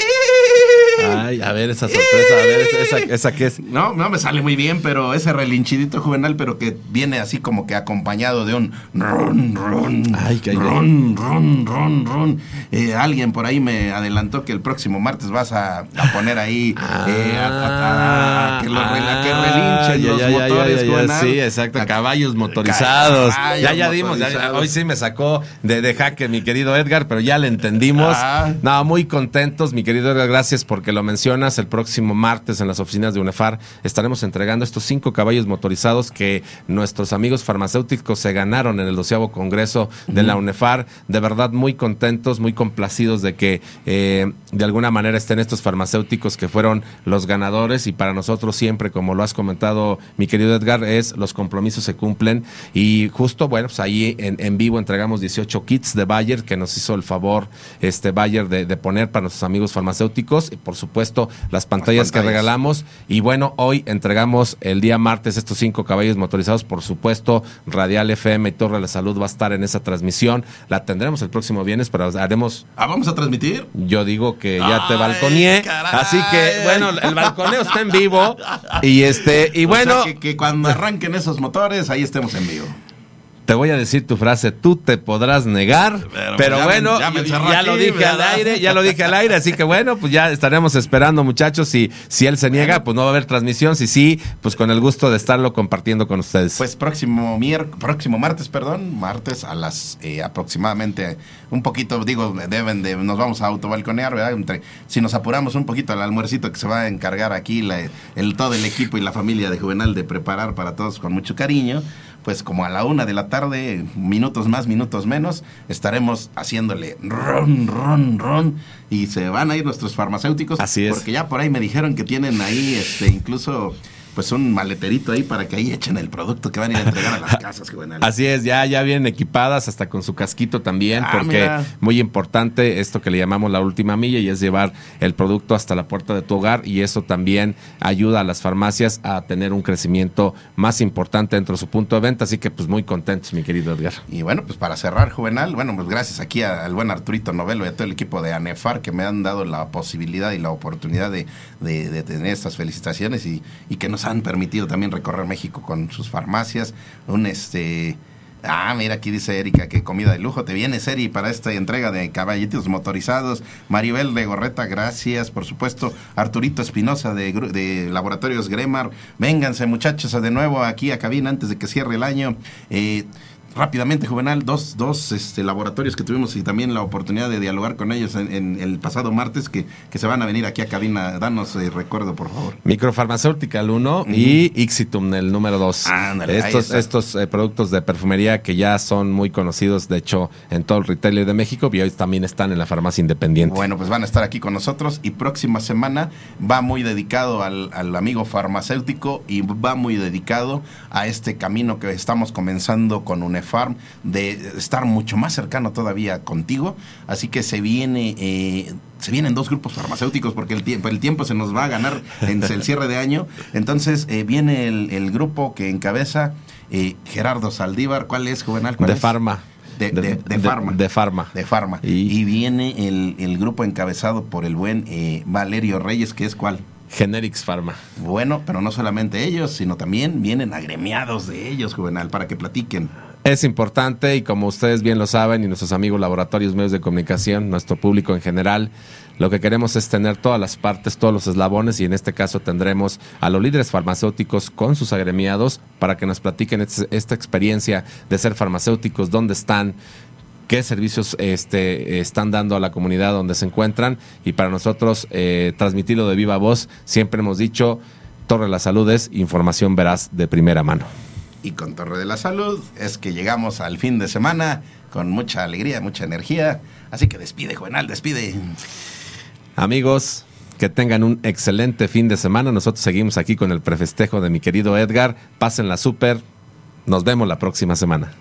Ay, a ver esa sorpresa, a ver esa, esa, esa que es. No, no me sale muy bien, pero ese relinchidito juvenal, pero que viene así como que acompañado de un ron, ron, Ay, que- ron, ron, ron, ron. Eh, alguien por ahí me adelantó que el próximo martes vas a, a poner ahí eh, a, a- a- que, lo rela- que relinchen ya, los ya, motores, ya, Juvenal. Sí, exacto, caballos motorizados. Caballos ya, ya dimos, hoy sí me sacó de, de jaque mi querido Edgar, pero ya le entendimos. Ah. No, muy contentos, mi querido Edgar, gracias porque lo mencionas. El próximo martes en las oficinas de UNEFAR estaremos entregando estos cinco caballos motorizados que nuestros amigos farmacéuticos se ganaron en el doceavo congreso de la UNEFAR. De verdad, muy contentos, muy complacidos de que eh, de alguna manera estén estos farmacéuticos que fueron los ganadores y para nosotros siempre, como lo has comentado mi querido Edgar, es los compromisos se cumplen y justo, bueno, pues ahí en, en vivo entregamos 18 kits de Bayer que nos hizo el favor este Bayer de, de poner para nuestros amigos farmacéuticos y por supuesto las pantallas, que pantallas. regalamos y bueno, hoy entregamos el día martes estos cinco caballos motorizados, por supuesto, Radial FM y Torre de la Salud va a estar en esa transmisión, la tendremos el próximo viernes, pero haremos Ah, vamos a transmitir. yo digo que ya te balconeé. caray. Así que, bueno, el balconeo está en vivo. Y este, y O bueno, sea, que, que cuando arranquen esos motores, ahí estemos en vivo. Te voy a decir tu frase, tú te podrás negar, Pero, pero, pues, me- bueno, ya me lo dije al aire, ya lo dije al aire, así que bueno, pues ya estaremos esperando muchachos, si, si él se niega, pues no va a haber transmisión, si sí, pues con el gusto de estarlo compartiendo con ustedes. Pues próximo mier próximo martes, perdón, martes a las eh, aproximadamente un poquito, digo, deben de, nos vamos a autobalconear, ¿verdad? Entre, si nos apuramos un poquito al almuercito que se va a encargar aquí la- el, todo el equipo y la familia de Juvenal de preparar para todos con mucho cariño, pues como a la una de la tarde, minutos más, minutos menos, estaremos haciéndole ron, ron, ron, y se van a ir nuestros farmacéuticos. Así es. Porque ya por ahí me dijeron que tienen ahí, este, incluso pues un maleterito ahí para que ahí echen el producto que van a ir a entregar a las (laughs) casas, Juvenal. Así es, ya, ya vienen equipadas hasta con su casquito también, Ah, porque mira. muy importante esto que le llamamos la última milla y es llevar el producto hasta la puerta de tu hogar y eso también ayuda a las farmacias a tener un crecimiento más importante dentro de su punto de venta, así que pues muy contentos, mi querido Edgar. Y bueno, pues para cerrar, Juvenal, bueno, pues gracias aquí al buen Arturito Novelo y a todo el equipo de ANEFAR que me han dado la posibilidad y la oportunidad de, de- de tener estas felicitaciones y, y que nos han permitido también recorrer México con sus farmacias. Un este. Ah, mira, aquí dice Erika que comida de lujo. Te viene, Eri, para esta entrega de caballitos motorizados. Maribel de Gorreta, gracias, por supuesto. Arturito Espinosa de, de Laboratorios Gremar. Vénganse, muchachos, de nuevo aquí a cabina antes de que cierre el año. Eh, Rápidamente, Juvenal, dos, dos este, laboratorios que tuvimos y también la oportunidad de dialogar con ellos en, en el pasado martes que, que se van a venir aquí a cabina. Danos eh, recuerdo, por favor. Microfarmacéutica el 1 y Ixitum el número 2. Ándale, ahí estos estos eh, productos de perfumería que ya son muy conocidos, de hecho, en todo el retail de México y hoy también están en la farmacia independiente. Bueno, pues van a estar aquí con nosotros y próxima semana va muy dedicado al, al amigo farmacéutico y va muy dedicado a este camino que estamos comenzando con UNEFARM de estar mucho más cercano todavía contigo. Así que se viene... eh, se vienen dos grupos farmacéuticos porque el tiempo, el tiempo se nos va a ganar en el cierre de año. Entonces eh, viene el, el grupo que encabeza eh, Gerardo Saldívar. ¿Cuál es, Juvenal? ¿Cuál De es? Farma. De, de, de Farma. De Farma. De Farma. Y- Y, viene el, el grupo encabezado por el buen eh, Valerio Reyes, que es cuál. Generics Pharma. Bueno, pero no solamente ellos, sino también vienen agremiados de ellos, Juvenal, para que platiquen. Es importante y como ustedes bien lo saben y nuestros amigos laboratorios, medios de comunicación, nuestro público en general, lo que queremos es tener todas las partes, todos los eslabones y en este caso tendremos a los líderes farmacéuticos con sus agremiados para que nos platiquen este- esta experiencia de ser farmacéuticos, dónde están, qué servicios este, están dando a la comunidad donde se encuentran y para nosotros eh, transmitirlo de viva voz, siempre hemos dicho, Torre la Salud es información veraz de primera mano. Y con Torre de la Salud es que llegamos al fin de semana con mucha alegría, mucha energía. Así que despide, Juvenal, despide. Amigos, que tengan un excelente fin de semana. Nosotros seguimos aquí con el prefestejo de mi querido Edgar. Pásenla súper. Nos vemos la próxima semana.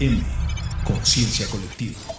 FM. Conciencia colectiva.